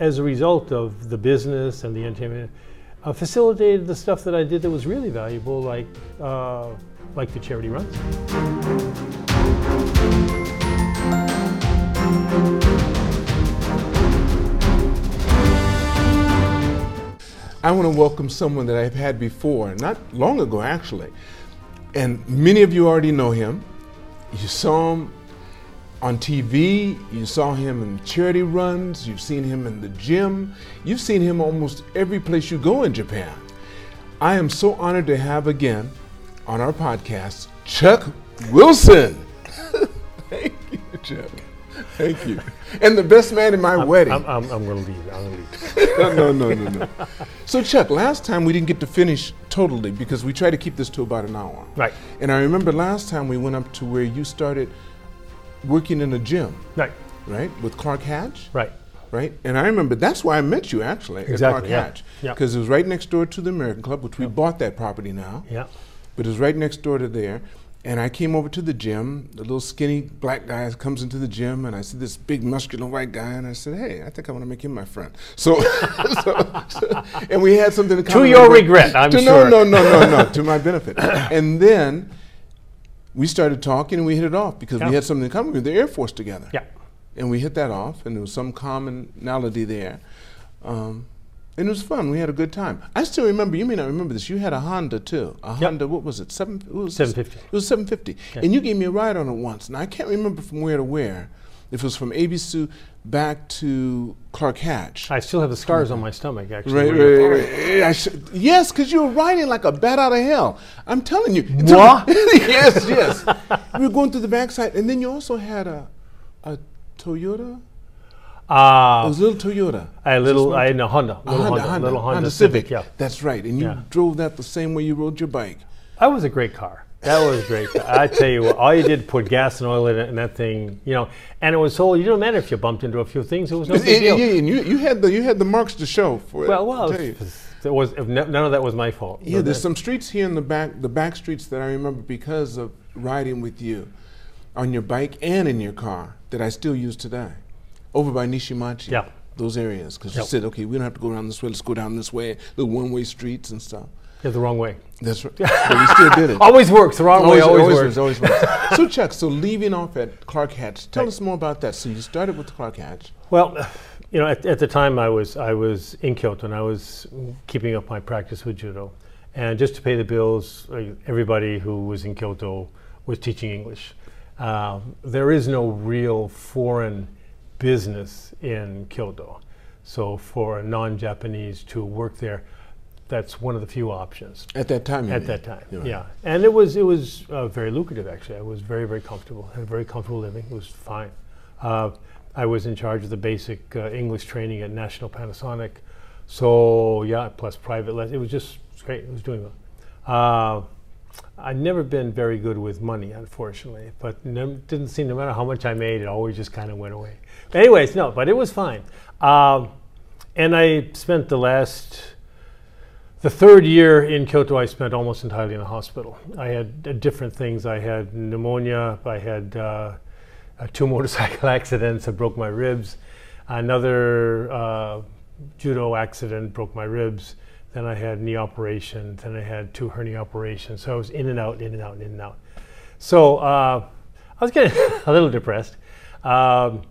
as a result of the business and the entertainment, uh, facilitated the stuff that I did that was really valuable, like uh, like the charity runs. I want to welcome someone that I've had before, not long ago actually. And many of you already know him. You saw him on TV, you saw him in charity runs, you've seen him in the gym, you've seen him almost every place you go in Japan. I am so honored to have again on our podcast Chuck Wilson. Thank you, Chuck. Thank you. And the best man in my I'm, wedding. I'm, I'm, I'm going to leave. I'm going to leave. no, no, no, no, no. So, Chuck, last time we didn't get to finish totally because we tried to keep this to about an hour. Right. And I remember last time we went up to where you started working in a gym, Right. right, with Clark Hatch, Right. right? And I remember that's why I met you actually Exactly, at Clark yeah. Hatch Yeah. because it was right next door to the American Club, which we bought that property now, Yeah. but it was right next door to there. And I came over to the gym. The little skinny black guy comes into the gym, and I see this big muscular white guy, and I said, "Hey, I think I want to make him my friend." So, so, so- and we had something in To your regret, I'm to, sure. No, no, no, no, no, to my benefit. and then we started talking, and we hit it off because Yeah. we had something in common. We were the Air Force together. Yeah. And we hit that off, and there was some commonality there. Um, and it was fun. We had a good time. I still remember. You may not remember this. You had a Honda too. A Honda. What was it? Seven. What was it? 750. It was 750. And you gave me a ride on it once. And I can't remember from where to where. If it was from ABC back to Clark Hatch. I still have the scars on my stomach, actually. Right, right, right, right. Should- yes, because you were riding like a bat out of hell. I'm telling you. Moi? yes, yes. we were going through the backside, and then you also had a, a Toyota. It Uh, was a little Toyota. I had a little, I had a Honda, A little Honda, Honda, Honda, little Honda, Honda Civic. Yeah, That's right. And you Yeah. drove that the same way you rode your bike. that was a great car. That was great. I tell you what, all you did put gas and oil in it, and that thing, you know, and it was so. You didn't matter if you bumped into a few things. It was no And, big deal. and- and you, you had the you had the marks to show for it. well, well, I'll tell you. it was. It, none of that was my fault. Yeah, there's some streets here in the back, the back streets that I remember because of riding with you on your bike and in your car that I still use today. Over by Nishimachi. Yeah. Those areas. Because you said, okay, we don't have to go around this way, let's go down this way, the one way streets and stuff. Yeah, the wrong way. That's right. but we still did it. Always works. The wrong way always, works. always works. so, Chuck, so leaving off at Clark Hatch, tell us more about that. So, you started with Clark Hatch. Well, you know, at, at the time I was I was in Kyoto and I was keeping up my practice with judo, and just to pay the bills, everybody who was in Kyoto was teaching English. Um, there is no real foreign business in Kyoto, so for a non-Japanese to work there, that's one of the few options At that time, at mean? that time. Yeah, and it was it was uh, very lucrative actually. I was very very comfortable, had a very comfortable living. It was fine. Uh, I was in charge of the basic uh, English training at National Panasonic, so yeah, plus private lessons. It was just great. It was doing well. Uh, I'd never been very good with money, unfortunately, but nem- didn't seem no matter how much I made, it always just kind of went away. But anyways, no, but it was fine. Um, and I spent the last the third year in Kyoto, I spent almost entirely in the hospital. I had uh, different things. I had pneumonia. I had uh, two motorcycle accidents. I broke my ribs. Another uh, judo accident broke my ribs. Then I had knee operation. Then I had two hernia operations. So I was in and out, in and out, in and out. So uh, I was getting a little depressed. Um,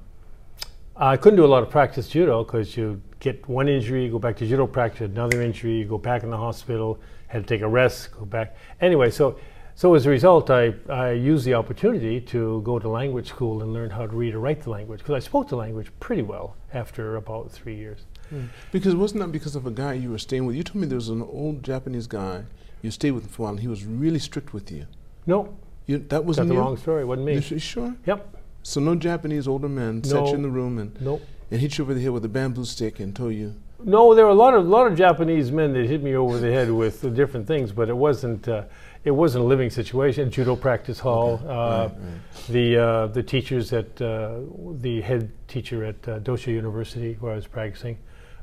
I couldn't do a lot of practice judo because you get one injury, go back to judo practice, another injury, go back in the hospital, had to take a rest, go back. Anyway, so so as a result, I, I used the opportunity to go to language school and learn how to read or write the language because I spoke the language pretty well after about three years. Hmm. Because wasn't that because of a guy you were staying with? You told me there was an old Japanese guy you stayed with for a while, and he was really strict with you. No, you that wasn't the wrong story. Wasn't me. You su- sure? Yep. So no Japanese older men sat No. you in the room and, Nope. And hit you over the head with a bamboo stick and told you, No, there were a lot of lot of Japanese men that hit me over the head with the different things, but it wasn't uh, it wasn't a living situation. Judo practice hall. Uh, right, right. The uh, the teachers at uh, the head teacher at uh, Doshisha University where I was practicing,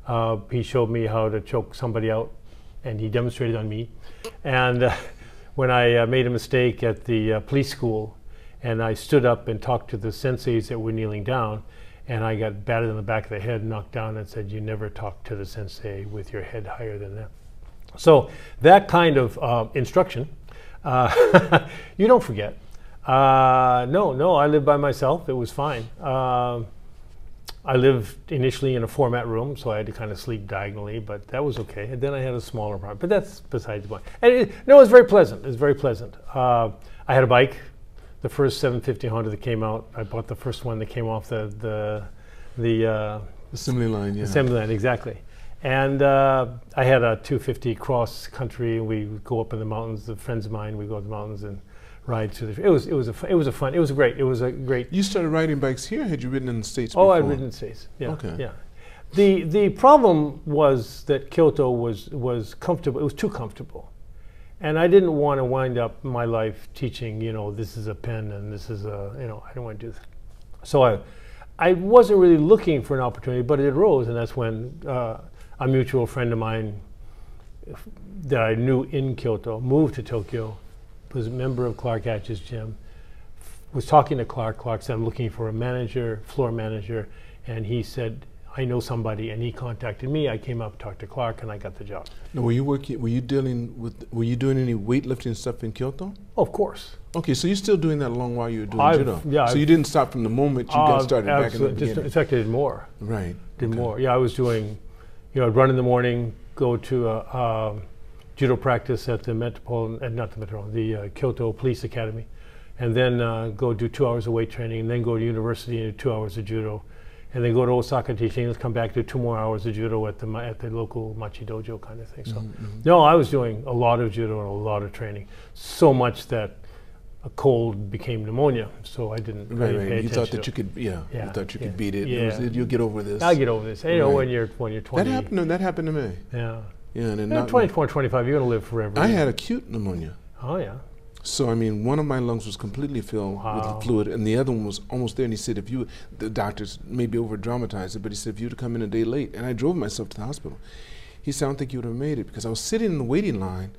uh, he showed me how to choke somebody out, and he demonstrated on me. And uh, when I uh, made a mistake at the uh, police school, and I stood up and talked to the senseis that were kneeling down, and I got batted in the back of the head, knocked down, and said, "You never talk to the sensei with your head higher than that." So that kind of uh, instruction, uh, you don't forget. Uh, no, no, I lived by myself. It was fine. Uh, I lived initially in a format room, so I had to kind of sleep diagonally, but that was okay. And then I had a smaller apartment, but that's besides the point. And it, no, it was very pleasant. It was very pleasant. Uh, I had a bike, the first 750 Honda that came out. I bought the first one that came off the the the uh, Assembly line, yeah. assembly line exactly. And uh, I had a 250 cross country. We go up in the mountains. The friends of mine, we go up the mountains and ride to the. It was it was a it was a fun. It was a great. It was a great You started riding bikes here? Had you ridden in the States Oh, before? I'd ridden in the States. Yeah. Okay. Yeah. The the problem was that Kyoto was was comfortable. It was too comfortable, and I didn't want to wind up my life teaching. You know, this is a pen and this is a. You know, I didn't want to do that. So I, I wasn't really looking for an opportunity, but it arose, and that's when uh, a mutual friend of mine that I knew in Kyoto moved to Tokyo, was a member of Clark Hatch's gym, was talking to Clark. Clark said, I'm looking for a manager, floor manager. And he said, I know somebody. And he contacted me. I came up, talked to Clark, and I got the job. Now, were you working? Were you dealing with? Were you doing any weightlifting stuff in Kyoto? of course. Okay, so you're still doing that along while you were doing I've- judo. yeah, So I've- you didn't stop from the moment you got Uh, started back in the. Just, beginning. in fact, I did more. right. Did Okay. more. Yeah, I was doing, you know, I'd run in the morning, go to a, judo practice at the Metropolitan, uh, not the Metropolitan, the uh, Kyoto Police Academy, and then uh, go do two hours of weight training, and then go to university and do two hours of judo, and then go to Osaka teaching, come back do two more hours of judo at the at the local Machi Dojo kind of thing. So, Mm-hmm, no, I was doing a lot of judo and a lot of training, so much that a cold became pneumonia. So I didn't. Right, didn't right. You attention thought that you could, yeah, Yeah, you thought you yeah, could beat it. It was- yeah. you'll get over this. I'll get over this. You know, when you're when you're 20. that happened. That happened to me. Yeah. Yeah, and then Yeah, not, 24, 25, you're going to live forever. I had acute pneumonia. Oh, yeah. So I mean, one of my lungs was completely filled Wow. with fluid, and the other one was almost there. And he said, "If you, the doctors maybe over dramatized it, but he said if you'd come in a day late, and I drove myself to the hospital, he said I don't think you would have made it because I was sitting in the waiting line.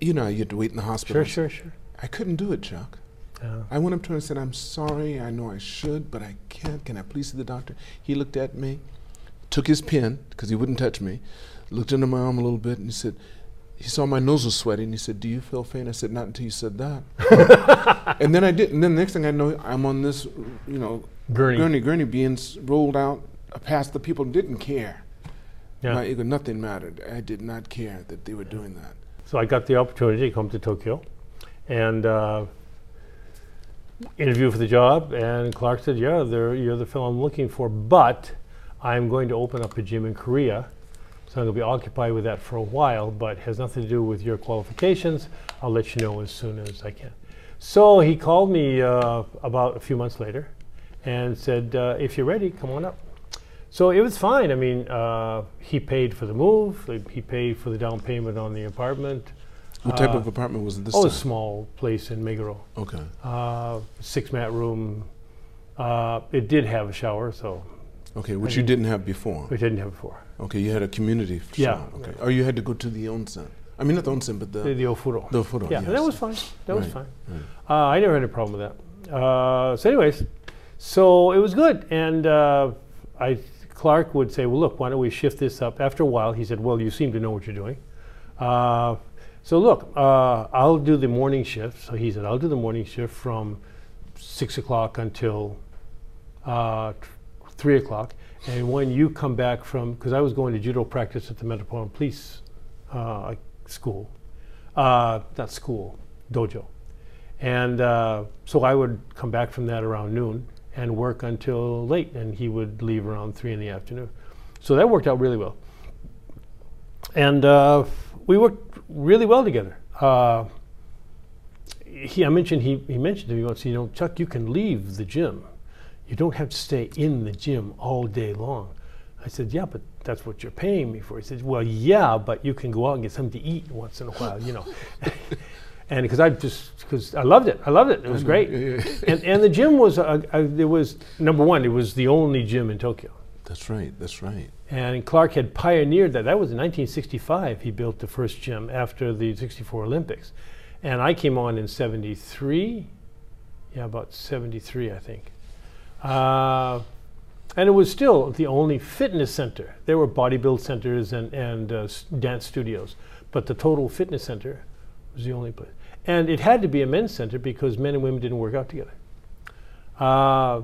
You know, you had to wait in the hospital. Sure, sure, sure. I couldn't do it, Chuck. Yeah. I went up to him and said, "I'm sorry. I know I should, but I can't. Can I please see the doctor?" He looked at me, took his pen because he wouldn't touch me, looked into my arm a little bit, and he said. He saw my nose was sweating. he said, "Do you feel faint?" I said, "Not until you said that." and then I did. And then the next thing I know, I'm on this, you know, Gurney. gurney, gurney being s- rolled out past the people. who Didn't care. Yeah. My ego, nothing mattered. I did not care that they were doing that. So I got the opportunity to come to Tokyo and uh, interview for the job. And Clark said, Yeah, you're the fellow I'm looking for, but I'm going to open up a gym in Korea. So I'm going to be occupied with that for a while, but has nothing to do with your qualifications. I'll let you know as soon as I can. So he called me uh, about a few months later and said, uh, If you're ready, come on up. So it was fine. I mean, uh, he paid for the move, he paid for the down payment on the apartment. What type Uh, of apartment was this? Oh, a small place in Meguro. Okay. Uh, six mat room. Uh, it did have a shower, so Okay, which I you didn't have before. we didn't have before. Okay, you had a community. Yeah. shower, Okay. Or you had to go to the onsen. I mean, not the onsen, but the The, the ofuro. the photo. yeah, yes. that was fine. That was fine. right. Uh, I never had a problem with that. Uh, so, anyways, so it was good. And uh, I, Clark would say, "Well, look, why don't we shift this up?" After a while, he said, "Well, you seem to know what you're doing." Uh, so look, uh, I'll do the morning shift. So he said, "I'll do the morning shift from six o'clock until uh, three o'clock." And when you come back from, because I was going to judo practice at the Metropolitan Police uh, School, uh, not school, dojo. And uh, so I would come back from that around noon and work until late, and he would leave around three in the afternoon. So that worked out really well. And uh, we worked really well together. Uh, he, I mentioned he, he mentioned to me once, you know, Chuck, you can leave the gym. You don't have to stay in the gym all day long. I said, yeah, but that's what you're paying me for. He said, well, yeah, but you can go out and get something to eat once in a while, you know. and because I just because I loved it, I loved it. It was great. And and the gym was a, a, there was number one. It was the only gym in Tokyo. That's right. That's right. And Clark had pioneered that. That was in 1965. He built the first gym after the 64 Olympics. And I came on in 73. Yeah, about 73, I think. Uh, And it was still the only fitness center. There were bodybuild centers and, and uh, dance studios, but the total fitness center was the only place. And it had to be a men's center because men and women didn't work out together. Uh,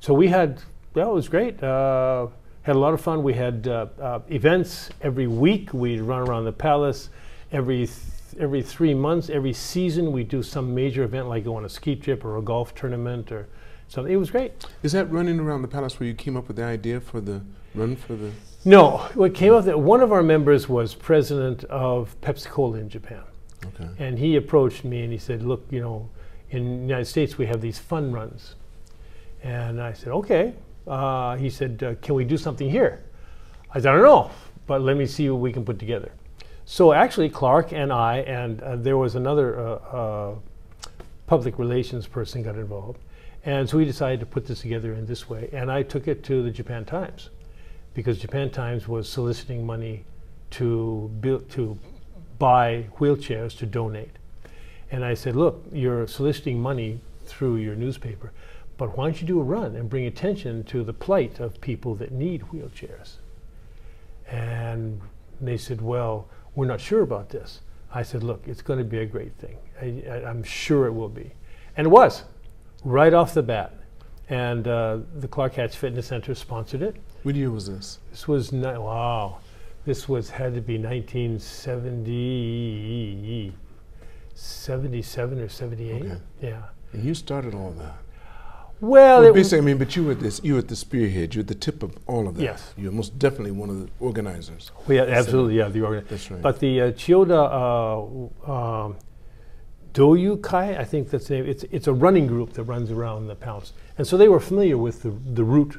so we had, well, it was great. Uh, had a lot of fun. We had uh, uh, events every week. We'd run around the palace. Every th- every three months, every season, we'd do some major event like go on a ski trip or a golf tournament or something. It was great. Is that running around the palace where you came up with the idea for the run for the? No, what came up that one of our members was president of Pepsi Cola in Japan. Okay. And he approached me and he said, Look, you know, in the United States we have these fun runs. And I said, Okay. Uh, he said, uh, Can we do something here? I said, I don't know, but let me see what we can put together. So actually, Clark and I, and uh, there was another uh, uh, public relations person got involved. And so we decided to put this together in this way. And I took it to the Japan Times because Japan Times was soliciting money to build, to buy wheelchairs to donate. And I said, look, you're soliciting money through your newspaper, but why don't you do a run and bring attention to the plight of people that need wheelchairs? And they said, well, we're not sure about this. I said, look, it's going to be a great thing. I, I'm sure it will be. And it was, right off the bat. And uh, the Clark Hatch Fitness Center sponsored it. What year was this? This was ni- wow. This was had to be 1970, 77 or 78. Okay. Yeah. And you started all that. Well, Well, basically, I mean, but you were this. You were at the spearhead. You're at the tip of all of that. Yes. You're most definitely one of the organizers. well, yeah, absolutely, yeah, the organ. That's right. But the uh, Chiyoda uh, um, Doyu Kai, I think that's the name. It's it's a running group that runs around the palace, and so they were familiar with the the route,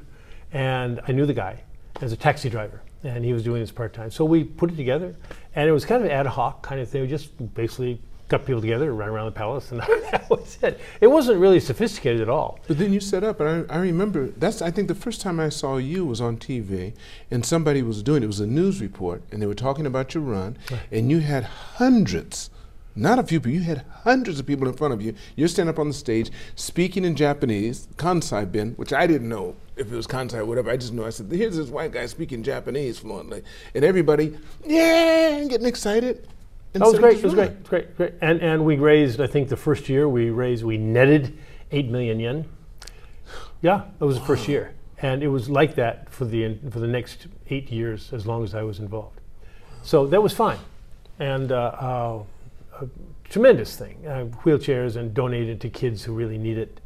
and I knew the guy as a taxi driver, and he was doing this part time. So we put it together, and it was kind of ad hoc kind of thing. We just basically got people together, ran around the palace, and that was it. It wasn't really sophisticated at all. But then you set up, and I, I remember that's. I think the first time I saw you was on TV, and somebody was doing it. was a news report, and they were talking about your run, and you had hundreds, not a few people. You had hundreds of people in front of you. You're standing up on the stage speaking in Japanese, Kansai ben, which I didn't know if it was Kansai or whatever. I just know. I said, "Here's this white guy speaking Japanese fluently," and everybody, yeah, getting excited. and That was great. It was great. Great. Great. And and we raised. I think the first year we raised. We netted eight million yen. Yeah, that was the first year, and it was like that for the for the next eight years as long as I was involved. So that was fine, and uh, uh, a tremendous thing. Uh, wheelchairs and donated to kids who really need it.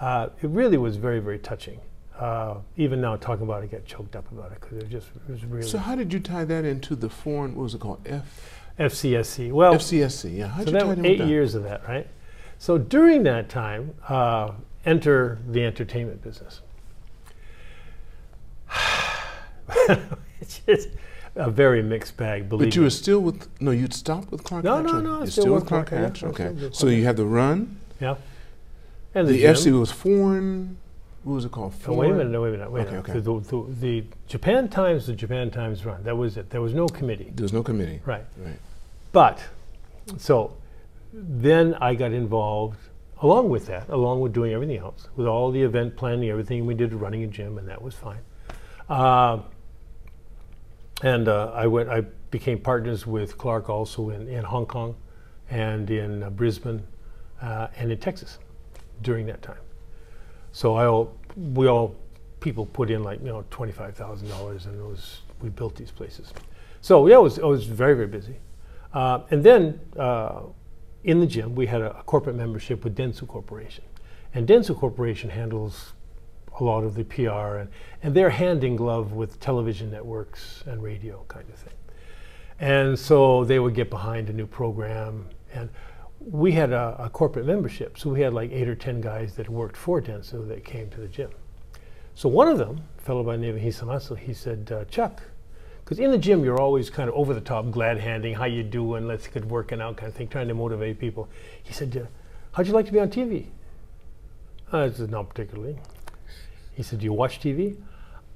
Uh, it really was very very touching. Uh, even now talking about it, I get choked up about it because it just it was really So how did you tie that into the foreign? What was it called? F FCSC. Well, FCSC. Yeah. How So did you that tie that eight years of that, right? So during that time, uh, enter the entertainment business. it's just a very mixed bag, believe But you me. were still with no, you'd stopped with Clark No, Hatch. no, no, You're still still with Clark Clark Hatch, Hatch. Okay. So you had the run. yeah. And The, gym. FC was foreign. What was it called? Foreign? Oh, wait a minute, no, wait a minute, wait a Okay, minute. okay. The, the, the Japan Times, the Japan Times run. That was it. There was no committee. There was no committee. Right. Right. But, so then I got involved along with that, along with doing everything else, with all the event planning, everything we did, running a gym, and that was fine. Uh, and uh, I went. I became partners with Clark also in, in Hong Kong, and in uh, Brisbane, uh, and in Texas, during that time. So I all, we all people put in like you know twenty five thousand dollars, and it was we built these places. So yeah, it was I was very very busy, uh, and then uh, in the gym we had a, a corporate membership with Dentsu Corporation, and Dentsu Corporation handles a lot of the PR and and they're hand in glove with television networks and radio kind of thing, and so they would get behind a new program and we had a, a corporate membership, so we had like eight or ten guys that worked for Dentsu that came to the gym. So one of them, a fellow by the name of Hisamatsu, he said, uh, Chuck, because in the gym you're always kind of over the top, glad handing, how you doing, let's get working out kind of thing, trying to motivate people. He said, uh, how'd you like to be on TV? I said, not particularly. He said, do you watch TV?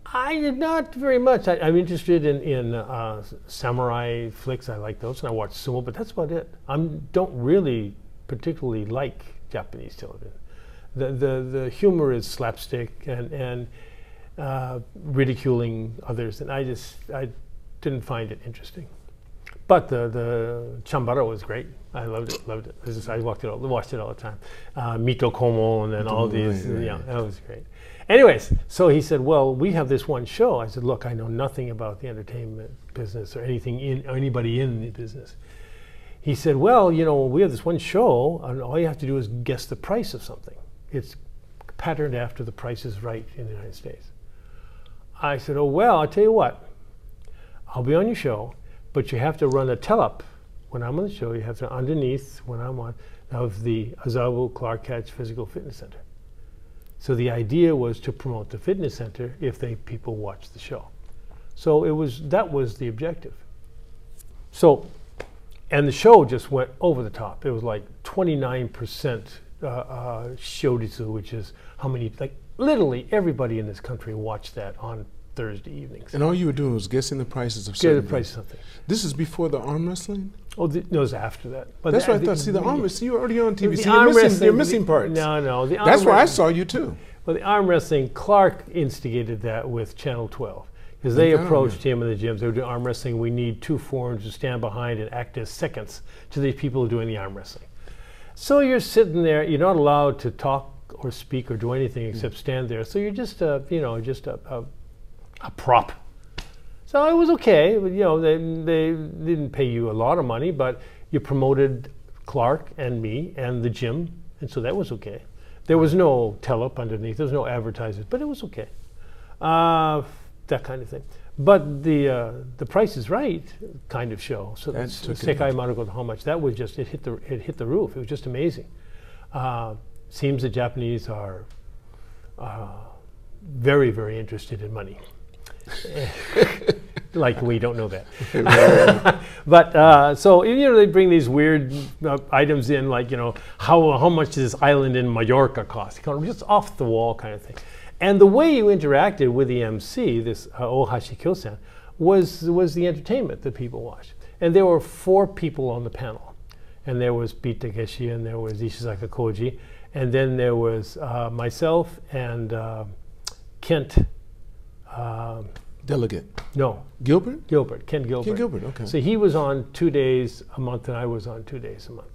I did not very much. I, I'm interested in, in uh, samurai flicks. I like those, and I watch sumo, but that's about it. I don't really particularly like Japanese television. The, the, the humor is slapstick, and, and uh, ridiculing others, and I just I didn't find it interesting. But the the chambara was great. I loved it. Loved it. Just, I walked it all, watched it all the time. Uh, Mito Komon and then all these. Right, yeah, that was great. Anyways, so he said, "Well, we have this one show." I said, "Look, I know nothing about the entertainment business or anything in or anybody in the business." He said, "Well, you know, we have this one show, and all you have to do is guess the price of something. It's patterned after the Price is Right in the United States." I said, "Oh well, I'll tell you what. I'll be on your show, but you have to run a telop when I'm on the show. You have to underneath when I'm on of the Azabu Clark Hatch Physical Fitness Center." So the idea was to promote the fitness center if they people watch the show. So it was that was the objective. So, and the show just went over the top. It was like 29% uh, uh, shodizu, which is how many like literally everybody in this country watched that on Thursday evenings. And all you were doing was guessing the prices of certain the price of something. This is before the arm wrestling. Oh, the, no, it was after that. But That's the, what I thought. See, the arm wrestling. You were already on TV. See, you're missing, you're missing parts. No, no. The That's where I saw you too. Well, the arm wrestling, Clark instigated that with Channel 12 because they approached him in the gyms. They were doing arm wrestling. We need two foreigners to stand behind and act as seconds to these people doing the arm wrestling. So you're sitting there. You're not allowed to talk or speak or do anything hmm. except stand there. So you're just a, you know, just a, a, a prop so it was okay. You know, they, they didn't pay you a lot of money, but you promoted Clark and me and the gym, and so that was okay. There was no telop underneath. There was no advertisers, but it was okay. Uh, that kind of thing. But the uh, the Price is Right kind of show. So that Sekai Marugoto how much that was just it hit the it hit the roof. It was just amazing. Uh, seems the Japanese are uh, very very interested in money. like we don't know that. but uh, so you know they bring these weird uh, items in, like you know how how much does this island in Mallorca cost? Kind of just off the wall kind of thing. And the way you interacted with the MC, this uh, Ohashi Kyosen, was was the entertainment that people watched. And there were four people on the panel, and there was Beat Takeshi, and there was Ishizaka Koji, and then there was uh, myself and uh, Kent. Um, Delegate. No. Gilbert? Gilbert, Kent Gilbert. Kent Gilbert, okay. So he was on two days a month, and I was on two days a month.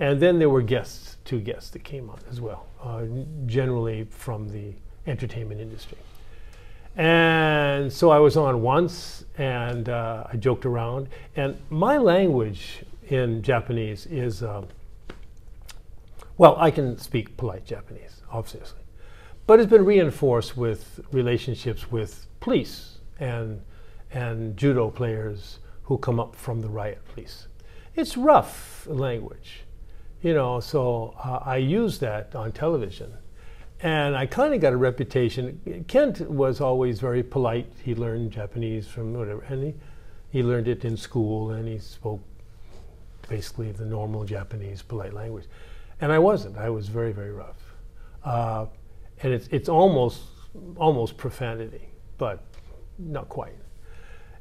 And then there were guests, two guests that came on as well, uh, generally from the entertainment industry. And so I was on once, and uh, I joked around. And my language in Japanese is, uh, well, I can speak polite Japanese, obviously, but it's been reinforced with relationships with police and, and judo players who come up from the riot police. It's rough language, you know, so uh, I use that on television. And I kind of got a reputation. Kent was always very polite. He learned Japanese from whatever, and he, he learned it in school and he spoke basically the normal Japanese polite language. And I wasn't. I was very, very rough. Uh, and it's, it's almost, almost profanity but not quite.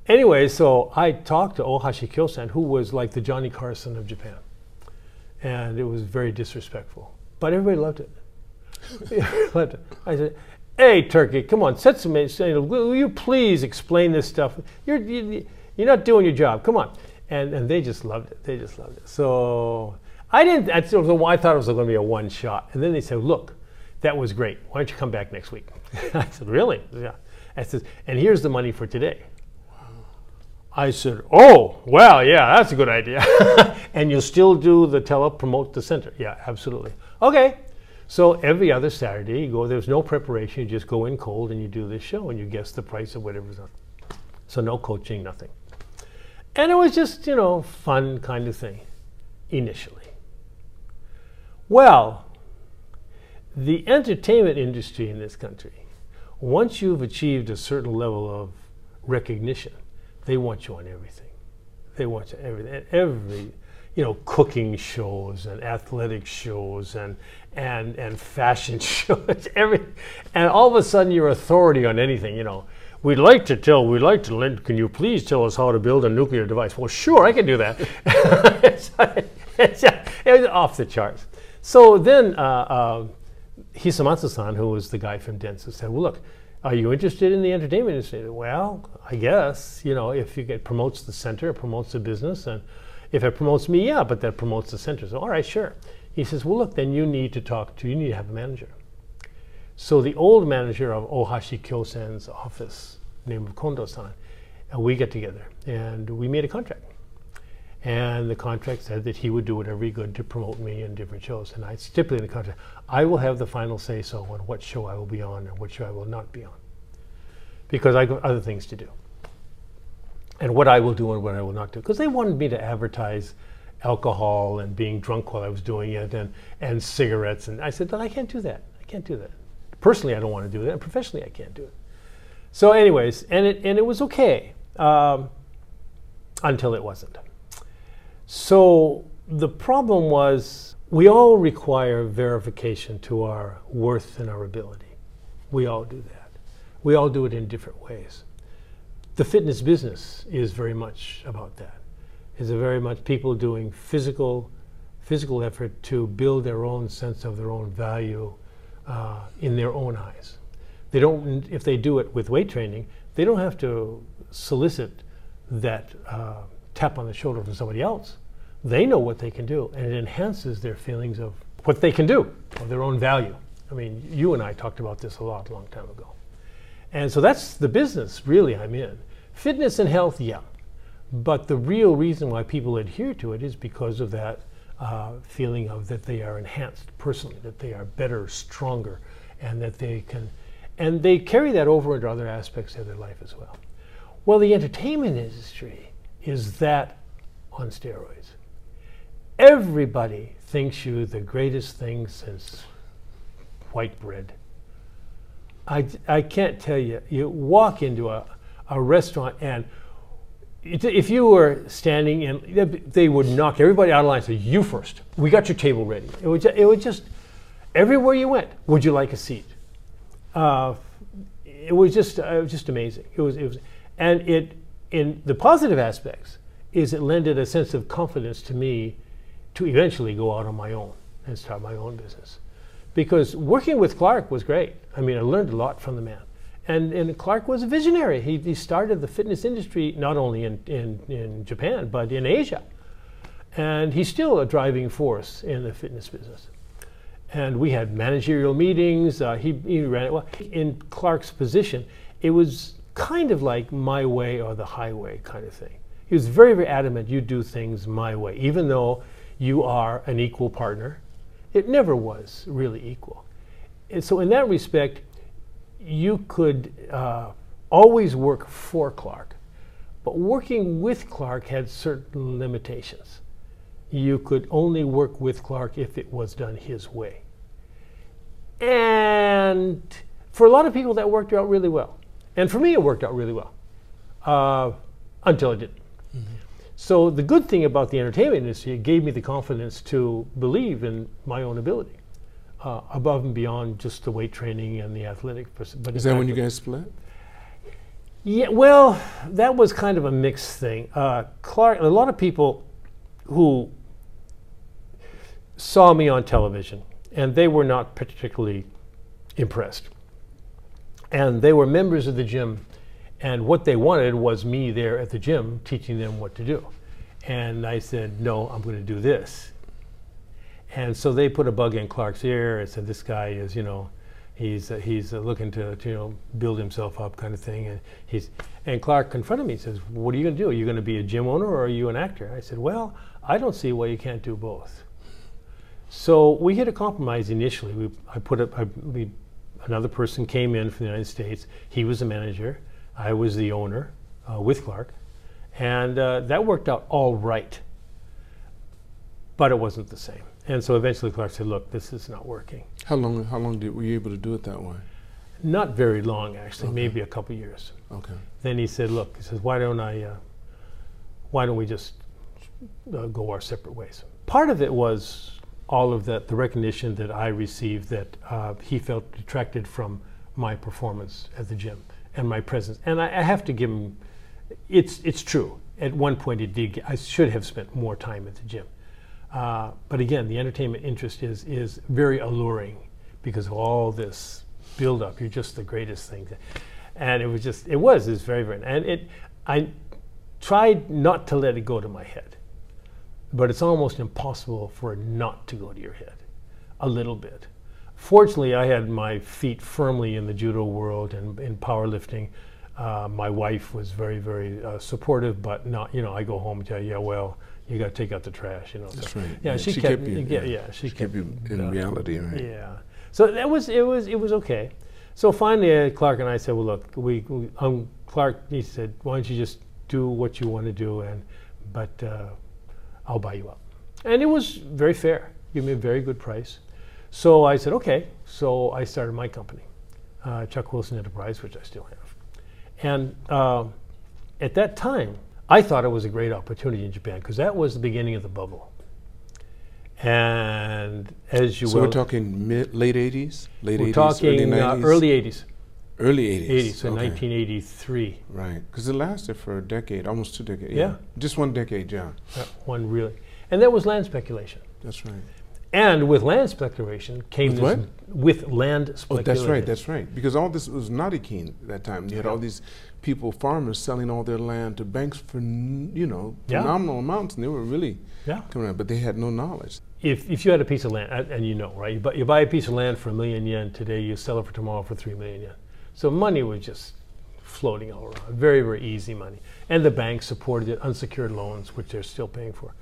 Anyway, so I talked to Ohashi Kyosen, who was like the Johnny Carson of Japan. And it was very disrespectful. But everybody loved it. loved it. I said, hey, Turkey, come on, set some, will you please explain this stuff? You're, you, you're not doing your job, come on. And, and they just loved it. They just loved it. So I didn't, I thought it was going to be a one shot. And then they said, look, that was great. Why don't you come back next week? I said, really? Yeah. I said, and here's the money for today. I said, oh, well, yeah, that's a good idea. and you'll still do the tele promote the center. Yeah, absolutely. Okay. So every other Saturday, you go, there's no preparation. You just go in cold and you do this show and you guess the price of whatever's on. So no coaching, nothing. And it was just, you know, fun kind of thing initially. Well, the entertainment industry in this country once you've achieved a certain level of recognition, they want you on everything. They want you everything. Every, you know, cooking shows and athletic shows and and and fashion shows. Every, and all of a sudden you're authority on anything. You know, we'd like to tell. We'd like to. Lend, can you please tell us how to build a nuclear device? Well, sure, I can do that. it's, it's, it's, off the charts. So then. Uh, uh, Hisamatsu-san, who was the guy from Dentsu, said, "Well, look, Are you interested in the entertainment industry? Well, I guess, you know, if get promotes the center, it promotes the business. And if it promotes me, yeah, but that promotes the center. So, all right, sure. He says, well, look, then you need to talk to, you need to have a manager. So the old manager of Ohashi Kyosen's office, named Kondo-san, and we get together and we made a contract. And the contract said that he would do whatever he could to promote me in different shows. And I stipulated in the contract, I will have the final say so on what show I will be on and what show I will not be on. Because I've got other things to do. And what I will do and what I will not do. Because they wanted me to advertise alcohol and being drunk while I was doing it and, and cigarettes. And I said, but I can't do that. I can't do that. Personally, I don't want to do that. And professionally, I can't do it. So, anyways, and it, and it was okay um, until it wasn't. So the problem was we all require verification to our worth and our ability. We all do that. We all do it in different ways. The fitness business is very much about that. A very much people doing physical physical effort to build their own sense of their own value uh, in their own eyes. They don't, if they do it with weight training, they don't have to solicit that uh, tap on the shoulder from somebody else. They know what they can do, and it enhances their feelings of what they can do, of their own value. I mean, you and I talked about this a lot, a long time ago. And so that's the business, really, I'm in. Fitness and health, yeah. But the real reason why people adhere to it is because of that uh, feeling of that they are enhanced personally, that they are better, stronger, and that they can, and they carry that over into other aspects of their life as well. Well, the entertainment industry is that on steroids. Everybody thinks you the greatest thing since white bread. I, I can't tell you, you walk into a, a restaurant and if you were standing in, they would knock everybody out of line and say, You first. We got your table ready. It would, it would just, everywhere you went, would you like a seat? Uh, it was just, uh, it just amazing. It was, it was, and it, in the positive aspects, is it lended a sense of confidence to me to eventually go out on my own and start my own business. Because working with Clark was great. I mean, I learned a lot from the man. And, and Clark was a visionary. He, he started the fitness industry not only in, in, in Japan, but in Asia. And he's still a driving force in the fitness business. And we had managerial meetings. Uh, he, he ran it. Well, in Clark's position, it was kind of like my way or the highway kind of thing. He was very, very adamant you do things my way, even though you are an equal partner. It never was really equal. And so, in that respect, you could uh, always work for Clark, but working with Clark had certain limitations. You could only work with Clark if it was done his way. And for a lot of people, that worked out really well. And for me, it worked out really well uh, until it didn't. Mm-hmm. So the good thing about the entertainment industry, it gave me the confidence to believe in my own ability, uh, above and beyond just the weight training and the athletic. But is that when you guys split? Yeah, well, that was kind of a mixed thing. Uh, Clark, a lot of people who saw me on television, and they were not particularly impressed and they were members of the gym. And what they wanted was me there at the gym teaching them what to do. And i said no i'm going to do this. And so they put a bug in clark's ear and said this guy is you know he's uh, he's uh, looking to, to, you know build himself up kind of thing. And he's and clark confronted me. And says what are you going to do? Are you going to be a gym owner or are you an actor? I said well i don't see why you can't do both. So we hit a compromise initially. We i put up I, we another person came in from the United States. He was the manager. I was the owner uh, with Clark. And uh, that worked out all right. But it wasn't the same. And so eventually Clark said, look, this is not working. How long, how long did, were you able to do it that way? Not very long, actually, okay. maybe a couple years. Okay. Then he said, look, he says, why don't I, uh, why don't we just uh, go our separate ways? Part of it was all of that, the recognition that I received that uh, he felt detracted from my performance at the gym and my presence. And I, I, have to give him, it's, it's true. At one point, it did, I should have spent more time at the gym. Uh, but again, the entertainment interest is, is very alluring because of all this build up. You're just the greatest thing. And it was just, it was, it was very, very, and it, I tried not to let it go to my head, but it's almost impossible for it not to go to your head a little bit. Fortunately, I had my feet firmly in the judo world and in powerlifting. Uh, my wife was very, very uh, supportive, but not, you know, I go home and tell you, yeah, well, you got to take out the trash, you know. That's so, right. Yeah, Yeah, she, she kept, kept you- yeah, yeah. she, She kept you in uh, reality, right? yeah. So that was it was it was okay. So finally, uh, Clark and I said, "Well, look, we, we um, Clark." He said, "Why don't you just do what you want to do, and but uh, I'll buy you out." And it was very fair. Give me a very good price. So I said, "Okay." So I started my company, uh, Chuck Wilson Enterprise, which I still have. And um at that time, I thought it was a great opportunity in Japan because that was the beginning of the bubble. And as you were So will, we're talking mid, late 80s? Late we're 80s, talking early uh, 90s? early 80s, Early 80s. 80s, so okay. 1983. Right, because it lasted for a decade, almost two decades. Yeah. Just one decade, yeah. That one really. And that was land speculation. That's right. And with land speculation came With this what? with land speculation. Oh, that's right, that's right. Because all this was keen at that time. You had all these people, farmers, selling all their land to banks for, you know, Yeah. phenomenal amounts, and they were really Yeah. coming out, but they had no knowledge. If, if you had a piece of land, and- and you know, right? You buy, you buy a piece of land for a million yen today, you sell it for tomorrow for three million yen. So money was just floating all around. Very, very easy money. And the banks supported it, unsecured loans, which they're still paying for.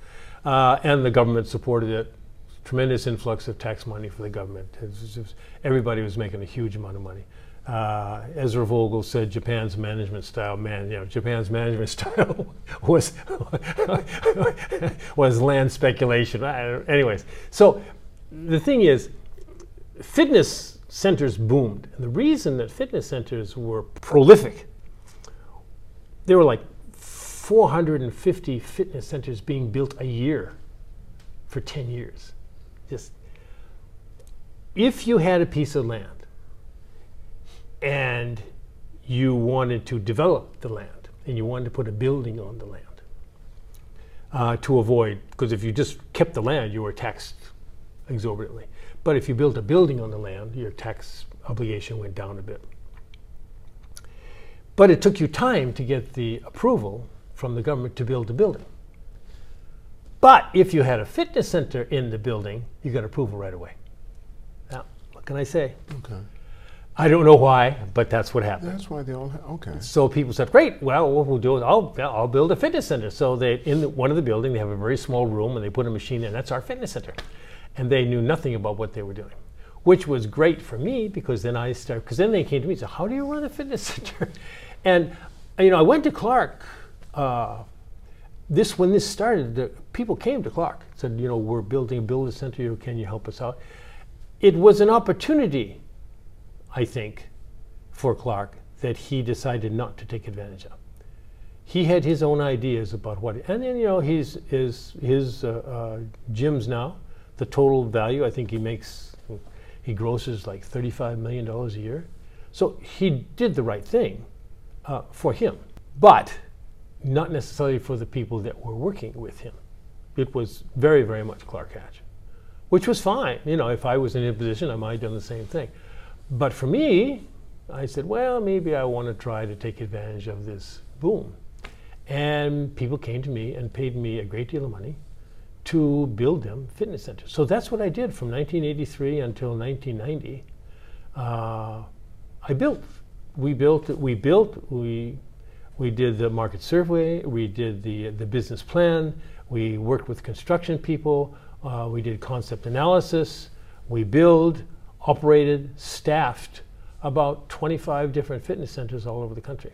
Uh, and the government supported it. Tremendous influx of tax money for the government. Just- everybody was making a huge amount of money. Uh, Ezra Vogel said Japan's management style, man, you know, Japan's management style was was land speculation. Uh, Anyways, so the thing is, fitness centers boomed. And the reason that fitness centers were prolific, there were like 450 fitness centers being built a year for 10 years. Just if you had a piece of land and you wanted to develop the land and you wanted to put a building on the land uh, to avoid, because if you just kept the land, you were taxed exorbitantly. But if you built a building on the land, your tax obligation went down a bit. But it took you time to get the approval from the government to build the building. But if you had a fitness center in the building, you got approval right away. Now, what can I say? Okay. I don't know why, but that's what happened. That's why they all, ha- okay. So people said, "Great! Well, what we'll do is I'll I'll build a fitness center." So they in the, one of the building they have a very small room and they put a machine in. That's our fitness center, and they knew nothing about what they were doing, which was great for me because then I started. Because then they came to me and said, "How do you run a fitness center?" and you know, I went to Clark. Uh, this when this started, the people came to Clark said, "You know, we're building a build a center. Can you help us out?" It was an opportunity I think, for Clark that he decided not to take advantage of. He had his own ideas about what, and then you know his his his uh, uh, gyms now, the total value I think he makes, he grosses like thirty-five million dollars a year. So he did the right thing uh, for him, but not necessarily for the people that were working with him. It was very very much Clark Hatch, which was fine. You know, if I was in his position, I might have done the same thing. But for me, I said, well, maybe I want to try to take advantage of this boom. And people came to me and paid me a great deal of money to build them fitness centers. So that's what I did from 1983 until 1990. Uh, I built. We built. We built. We we did the market survey. We did the the business plan. We worked with construction people. Uh, we did concept analysis. We build operated, staffed about 25 different fitness centers all over the country.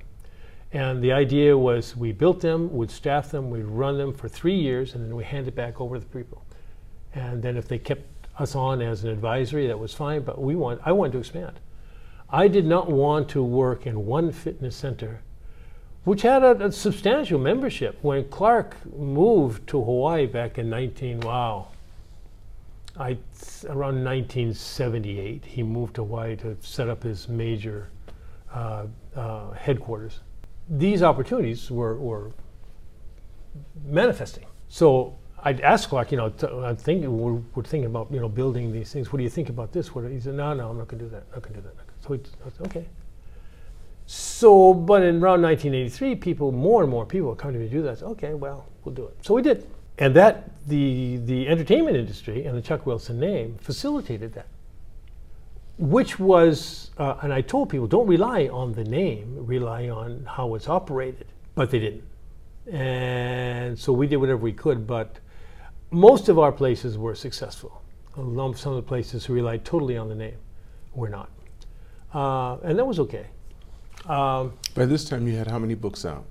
And the idea was we built them, we'd staff them, we'd run them for three years, and then we hand it back over to the people. And then if they kept us on as an advisory, that was fine, but we want, I wanted to expand. I did not want to work in one fitness center, which had a, a substantial membership. When Clark moved to Hawaii back in 19, wow, I, around 1978, he moved to Hawaii to set up his major uh, uh, headquarters. These opportunities were, were manifesting. So I'd ask Clark, you know, t- I'm thinking, we're, we're thinking about, you know, building these things. What do you think about this? What, he said, no, no, I'm not going to do that. I'm not going to do that. So he said, okay. So, but in around 1983, people, more and more people coming to me to do that. Okay, well, we'll do it. So we did. And that, the, the entertainment industry and the Chuck Wilson name facilitated that. Which was, uh, and I told people, don't rely on the name, rely on how it's operated. But they didn't. And so we did whatever we could, but most of our places were successful. Some of the places who relied totally on the name were not. Uh, and that was okay. Um, By this time, you had how many books out?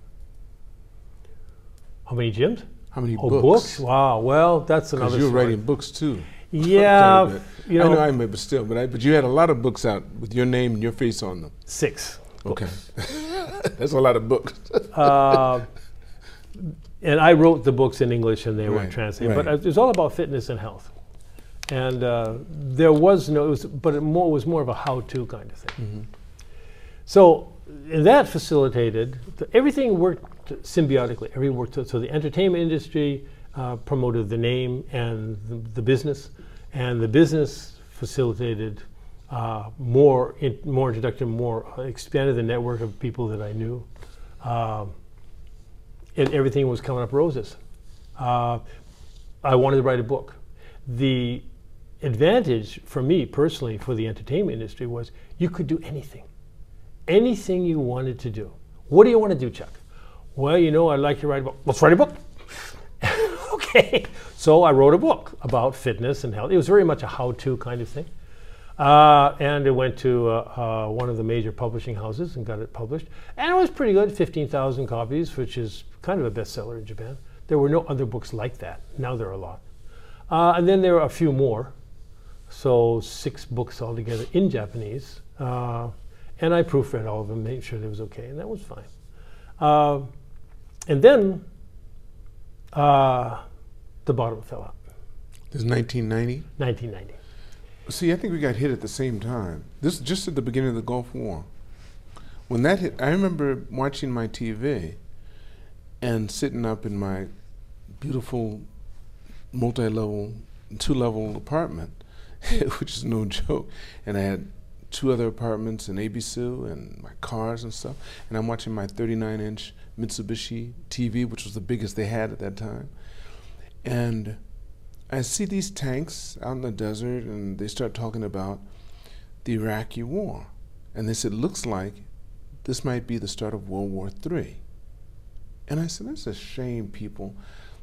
how many gyms? How many Oh, books? books? Wow. Well, that's another. Because you were story. writing books too. Yeah, Quite a bit. you I know, know I may, but still, but I, but you had a lot of books out with your name and your face on them. six. Okay, that's a lot of books. uh, and I wrote the books in English, and they were Right, translated. right. But it was all about fitness and health. And uh, there was no, it was, but it more was more of a how-to kind of thing. Mm-hmm. So and that facilitated the, everything worked symbiotically. Everything worked. So, so the entertainment industry uh, promoted the name and the, the business, and the business facilitated uh, more in, more introduction, more uh, expanded the network of people that I knew. Um, and everything was coming up roses. Uh, I wanted to write a book. The advantage for me personally for the entertainment industry was you could do anything anything you wanted to do. What do you want to do, Chuck? Well, you know, I'd like to write a book. Let's write a book. okay. So I wrote a book about fitness and health. It was very much a how to kind of thing. Uh, and it went to uh, uh, one of the major publishing houses and got it published. And it was pretty good 15,000 copies, which is kind of a bestseller in Japan. There were no other books like that. Now there are a lot. Uh, and then there are a few more. So six books altogether in Japanese. Uh, and I proofread all of them, made sure it was okay, and that was fine. Uh, and then the bottom fell out, This is 1990. 1990. See, I think we got hit at the same time. This just at the beginning of the Gulf War. When that hit, I remember watching my TV and sitting up in my beautiful multi-level, two-level apartment, which is no joke. And I had two other apartments in Ebisu and my cars and stuff. And I'm watching my 39-inch Mitsubishi TV, which was the biggest they had at that time. And I see these tanks out in the desert, and they start talking about the Iraqi war. And they said, looks like this might be the start of World War III. And I said, that's a shame people,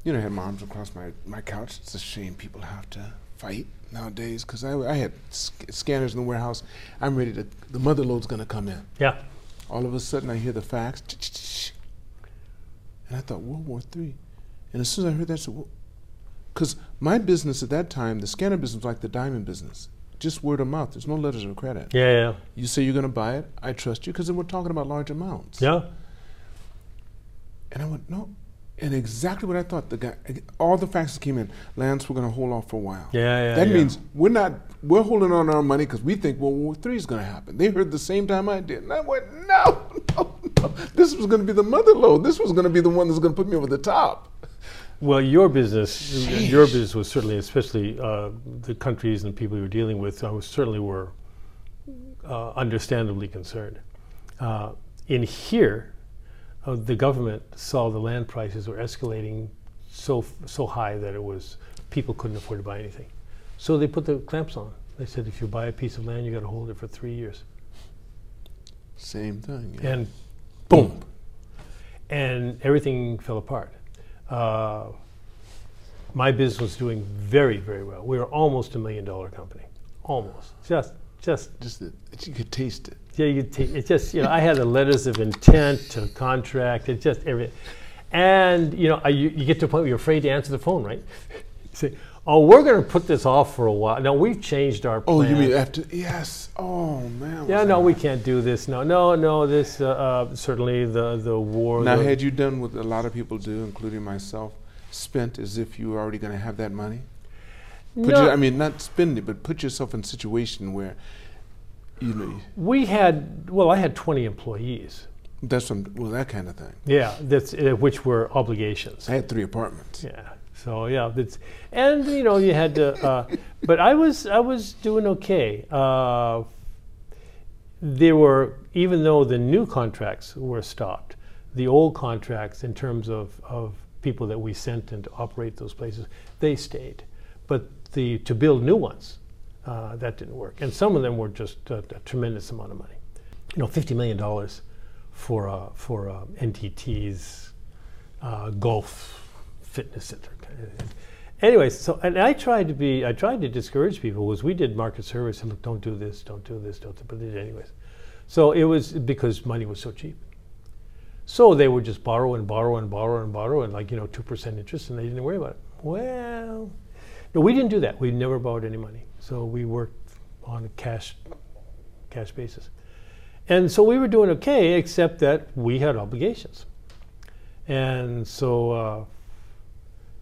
you know, I had my arms across my, my couch. It's a shame people have to fight nowadays because I, I had sc- scanners in the warehouse. I'm ready to, the mother load's going to come in. Yeah. All of a sudden, I hear the fax, and I thought World War III. And as soon as I heard that, I said, because my business at that time, the scanner business was like the diamond business, just word of mouth. There's no letters of credit. Yeah, yeah, You say you're going to buy it, I trust you, because then we're talking about large amounts. yeah. And I went, no. And exactly what I thought. The guy, all the faxes came in. Lance, we're going to hold off for a while. Yeah, yeah. that yeah. means we're not. We're holding on to our money because we think World War III is going to happen. They heard the same time I did, and I went, no, no, no. This was going to be the mother load. This was going to be the one that's going to put me over the top. Well, your business, your business was certainly, especially uh, the countries and people you were dealing with, I was certainly were uh, understandably concerned. Uh, in here, uh, the government saw the land prices were escalating so so high that it was people couldn't afford to buy anything, so they put the clamps on. They said if you buy a piece of land, you got to hold it for three years, Same thing. yeah. and boom, and everything fell apart. Uh, my business was doing very very well. We were almost a million dollar company, almost just just Just you could taste it. yeah, you could take, it just, you know, I had the letters of intent to contract, it just everything. And, you know, I, you, you get to a point where you're afraid to answer the phone, right? You say, oh, we're going to put this off for a while. No, we've changed our plan. Oh, you mean after? Yes. Oh man. Yeah, no, we can't do this. No, no, no, this, uh, uh, certainly the, the war. Now, the- had you done what a lot of people do, including myself, spent as if you were already going to have that money? Put No. your, I mean, not spend it, but put yourself in a situation where, you know, we had, well, I had 20 employees. that's some, well, that kind of thing. Yeah, that's, uh, which were obligations. I had three apartments. Yeah. So yeah, and you know you had to, uh, but I was I was doing okay. Uh, there were, even though the new contracts were stopped, the old contracts, in terms of, of people that we sent in to operate those places, they stayed. But the, to build new ones, uh, that didn't work. And some of them were just a, a tremendous amount of money. You know, $50 million for, uh, for uh, NTT's uh, golf fitness center. Anyway, so and I tried to be, I tried to discourage people. Was we did market surveys and look, don't do this, don't do this, don't. do they anyways. So it was because money was so cheap. So they would just borrow and borrow and borrow and borrow and like you know two percent interest, and they didn't worry about it. Well, no, we didn't do that. We never borrowed any money. So we worked on a cash cash basis. And so we were doing okay, except that we had obligations. And so, uh,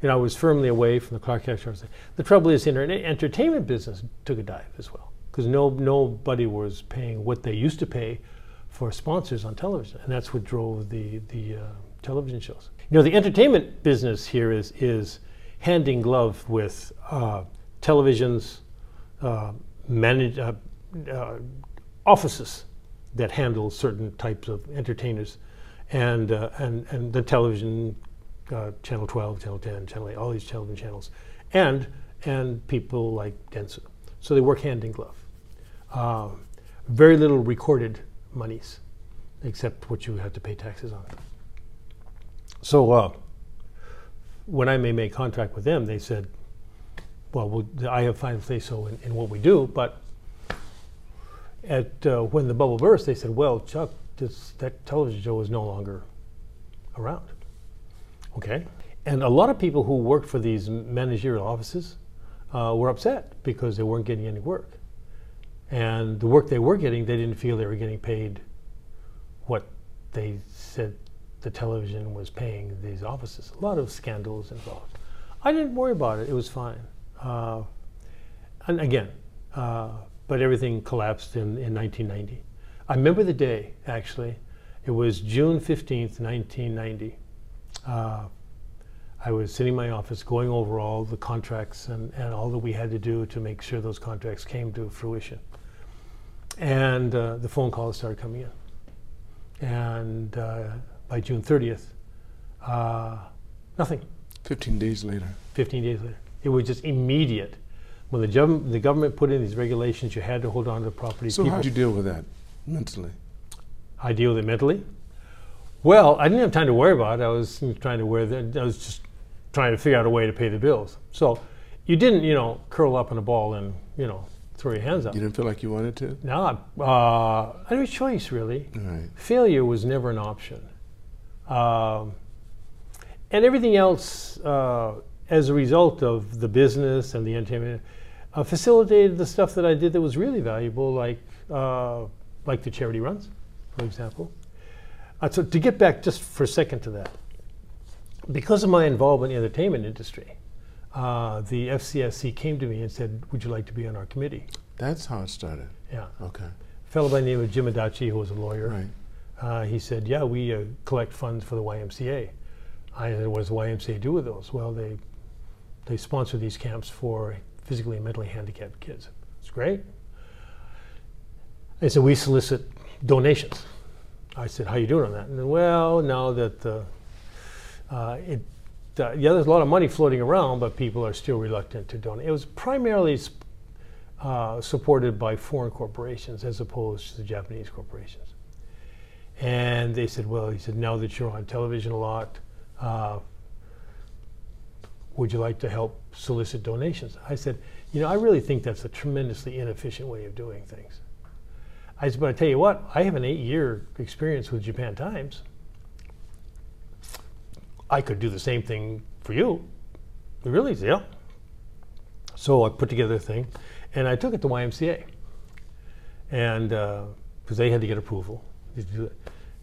you know, I was firmly away from the Clark Extra. The trouble is, the entertainment business took a dive as well, because no, nobody was paying what they used to pay for sponsors on television, and that's what drove the the uh, television shows. You know, the entertainment business here is is hand in glove with uh, televisions, uh, manage, uh, uh, offices that handle certain types of entertainers, and uh, and and the television, uh, channel 12, channel 10, channel 8, all these television channels, and and people like Dentsu. So they work hand in glove. Uh, very little recorded monies, except what you have to pay taxes on. So uh, when I made make contract with them, they said, "Well, we'll I have final say so in, in what we do, but." at uh, when the bubble burst, they said, "Well, Chuck, this, that television show is no longer around." Okay, and a lot of people who worked for these managerial offices uh, were upset because they weren't getting any work, and the work they were getting, they didn't feel they were getting paid what they said the television was paying these offices. A lot of scandals involved. I didn't worry about it; it was fine. Uh, and again. Uh, but everything collapsed in, in 1990. I remember the day, actually. It was June 15th, 1990. Uh, I was sitting in my office going over all the contracts and, and all that we had to do to make sure those contracts came to fruition. And uh, the phone calls started coming in. And uh, by June 30th, uh, nothing. 15 days later. 15 days later. It was just immediate when the, gov- the government put in these regulations, you had to hold on to the property. So how did you deal with that mentally? I deal with it mentally. Well, I didn't have time to worry about it. I was trying to wear the, I was just trying to figure out a way to pay the bills. So you didn't, you know, curl up in a ball and, you know, throw your hands up. You didn't feel like you wanted to? No, uh, I had a choice really. Right. Failure was never an option. Um, and everything else, uh, as a result of the business and the entertainment, uh, facilitated the stuff that I did that was really valuable, like uh, like the charity runs, for example. Uh, so to get back just for a second to that, because of my involvement in the entertainment industry, uh, the FCSC came to me and said, "Would you like to be on our committee?" That's how it started. Yeah. Okay. A fellow by the name of Jim Adachi, who was a lawyer, Right. uh, he said, "Yeah, we uh, collect funds for the YMCA." I said, "What does the YMCA do with those?" Well, they they sponsor these camps for physically and mentally handicapped kids. It's great. I said, "We solicit donations." I said, "How are you doing on that?" And then, well, now that uh, uh, it, uh, yeah, there's a lot of money floating around, but people are still reluctant to donate. It was primarily uh, supported by foreign corporations as opposed to the Japanese corporations. And they said, well, he said, now that you're on television a lot, uh, would you like to help solicit donations? I said, you know, I really think that's a tremendously inefficient way of doing things. I said, but I tell you what, I have an eight year experience with Japan Times. I could do the same thing for you. Really? Yeah. So I put together a thing and I took it to YMCA. And uh, because they had to get approval to do it.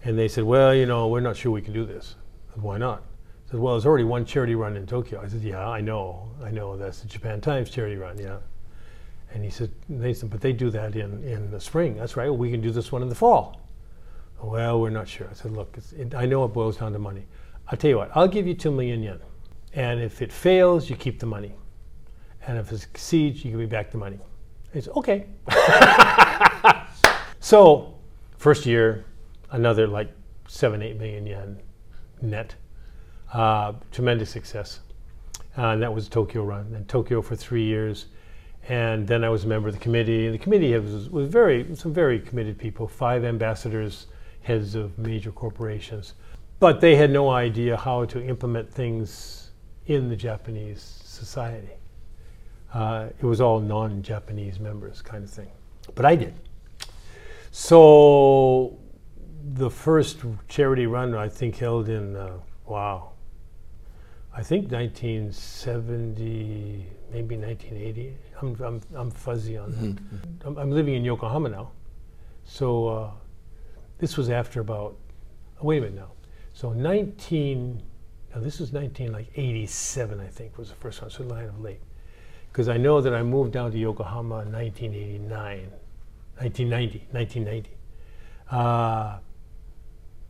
And they said, well, you know, we're not sure we can do this. Said, Why not? I said, well, there's already one charity run in Tokyo. I said, yeah, I know. I know. That's the Japan Times charity run, yeah. And he said, they said, but they do that in, in the spring. That's right. Well, we can do this one in the fall. Well, we're not sure. I said, look, it, I know it boils down to money. I'll tell you what, I'll give you two million yen. And if it fails, you keep the money. And if it succeeds, you give me back the money. He said, okay. So, first year, another like seven, eight million yen net. Uh, tremendous success. Uh, and that was Tokyo run. And Tokyo for three years. And then I was a member of the committee. And the committee was, was very, some very committed people, five ambassadors, heads of major corporations. But they had no idea how to implement things in the Japanese society. Uh, it was all non Japanese members kind of thing. But I did. So the first charity run I think held in, uh, wow, I think 1970, maybe 1980. I'm, I'm, I'm fuzzy on that. Mm-hmm. I'm, I'm living in Yokohama now. So uh, this was after about, oh, wait a minute now. So 19, now this was 19 like 87, I think was the first one, so line of late. Because I know that I moved down to Yokohama in 1989, 1990, 1990. Uh,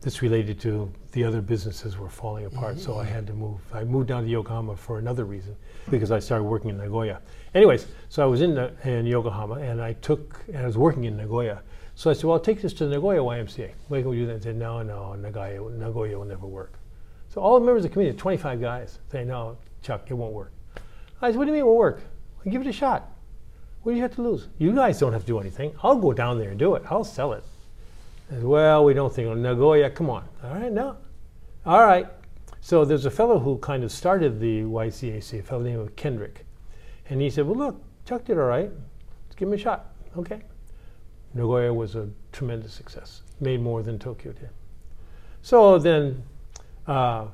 this related to the other businesses were falling apart, so I had to move. I moved down to Yokohama for another reason because I started working in Nagoya. Anyways, so I was in, Na- in Yokohama and I took, and I was working in Nagoya. So I said, well, I'll take this to the Nagoya YMCA. Why can we do that? I said, no, no, Nagoya, Nagoya will never work. So all the members of the committee, 25 guys, say, no, Chuck, it won't work. I said, what do you mean it won't work? Give it a shot. What do you have to lose? You guys don't have to do anything. I'll go down there and do it. I'll sell it. Said, well, we don't think Nagoya. Come on. All right, no. All right. So there's a fellow who kind of started the YCAC, a fellow named Kendrick. And he said, well, look, Chuck did all right. Let's give him a shot. Okay. Nagoya was a tremendous success, made more than Tokyo did. So then uh,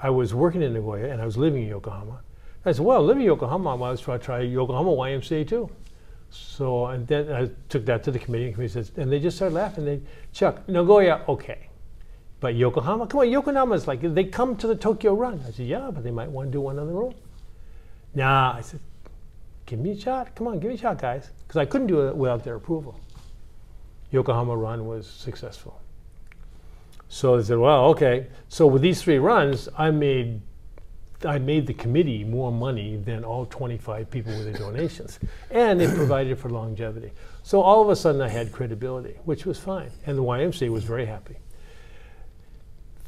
I was working in Nagoya and I was living in Yokohama. I said, well, living in Yokohama, I might as well try Yokohama YMCA too. So and then I took that to the committee, and the committee says, and they just started laughing. They, Chuck, Nagoya, okay, but Yokohama, come on, Yokohama is like they come to the Tokyo run. I said, yeah, but they might want to do one on their own. Nah, I said, give me a shot. Come on, give me a shot, guys, because I couldn't do it without their approval. Yokohama run was successful. So they said, well, okay. So with these three runs, I made I made the committee more money than all 25 people with their donations. And it provided for longevity. So all of a sudden I had credibility, which was fine. And the YMCA was very happy.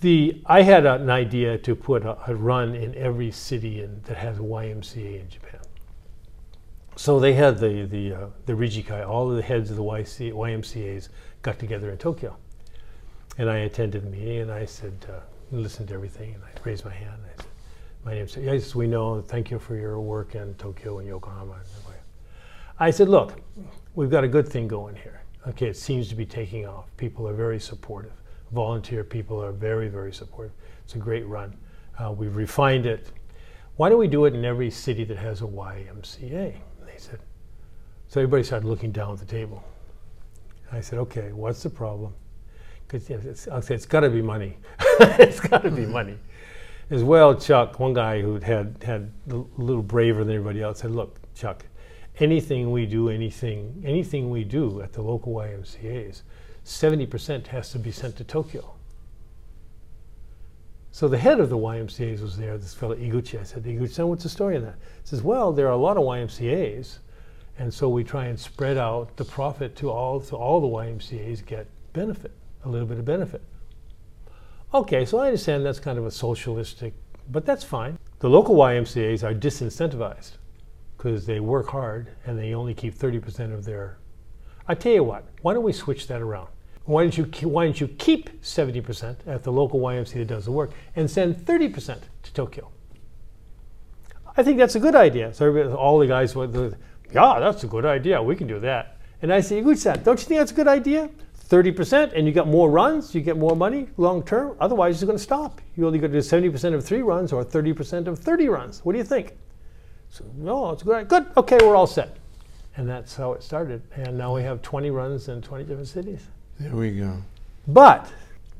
The, I had an idea to put a, a run in every city in, that has a YMCA in Japan. So they had the, the, uh, the Rijikai, all of the heads of the YC, YMCAs got together in Tokyo. And I attended the meeting and I said, uh, listened to everything and I raised my hand. And I said, my name said, yes, we know. Thank you for your work in Tokyo and Yokohama. I said, look, we've got a good thing going here. Okay, it seems to be taking off. People are very supportive. Volunteer people are very, very supportive. It's a great run. Uh, we've refined it. Why don't we do it in every city that has a YMCA? Said, so everybody started looking down at the table. I said, okay, what's the problem? Because it's, it's, it's got to be money. it's got to be mm-hmm. money as well, Chuck, one guy who had had a little braver than everybody else, said, "Look, Chuck, anything we do, anything, anything we do at the local YMCA's, seventy percent has to be sent to Tokyo." So the head of the YMCA's was there, this fellow Iguchi. I said, Iguchi, what's the story in that? He says, well, there are a lot of YMCA's, and so we try and spread out the profit to all, so all the YMCA's get benefit, a little bit of benefit. Okay, so I understand that's kind of a socialistic, but that's fine. The local YMCA's are disincentivized because they work hard and they only keep 30% of their. I tell you what, why don't we switch that around? Why don't you why don't you keep 70% at the local YMCA that does the work and send 30% to Tokyo? I think that's a good idea. So all the guys were, yeah, that's a good idea. We can do that. And I say, Iguchi-san, don't you think that's a good idea? 30% and you get more runs, you get more money long term. Otherwise, it's going to stop. You only got to do 70% of three runs or 30% of 30 runs. What do you think? So, no, it's good. Good. Okay, we're all set. And that's how it started. And now we have 20 runs in 20 different cities. There we go. But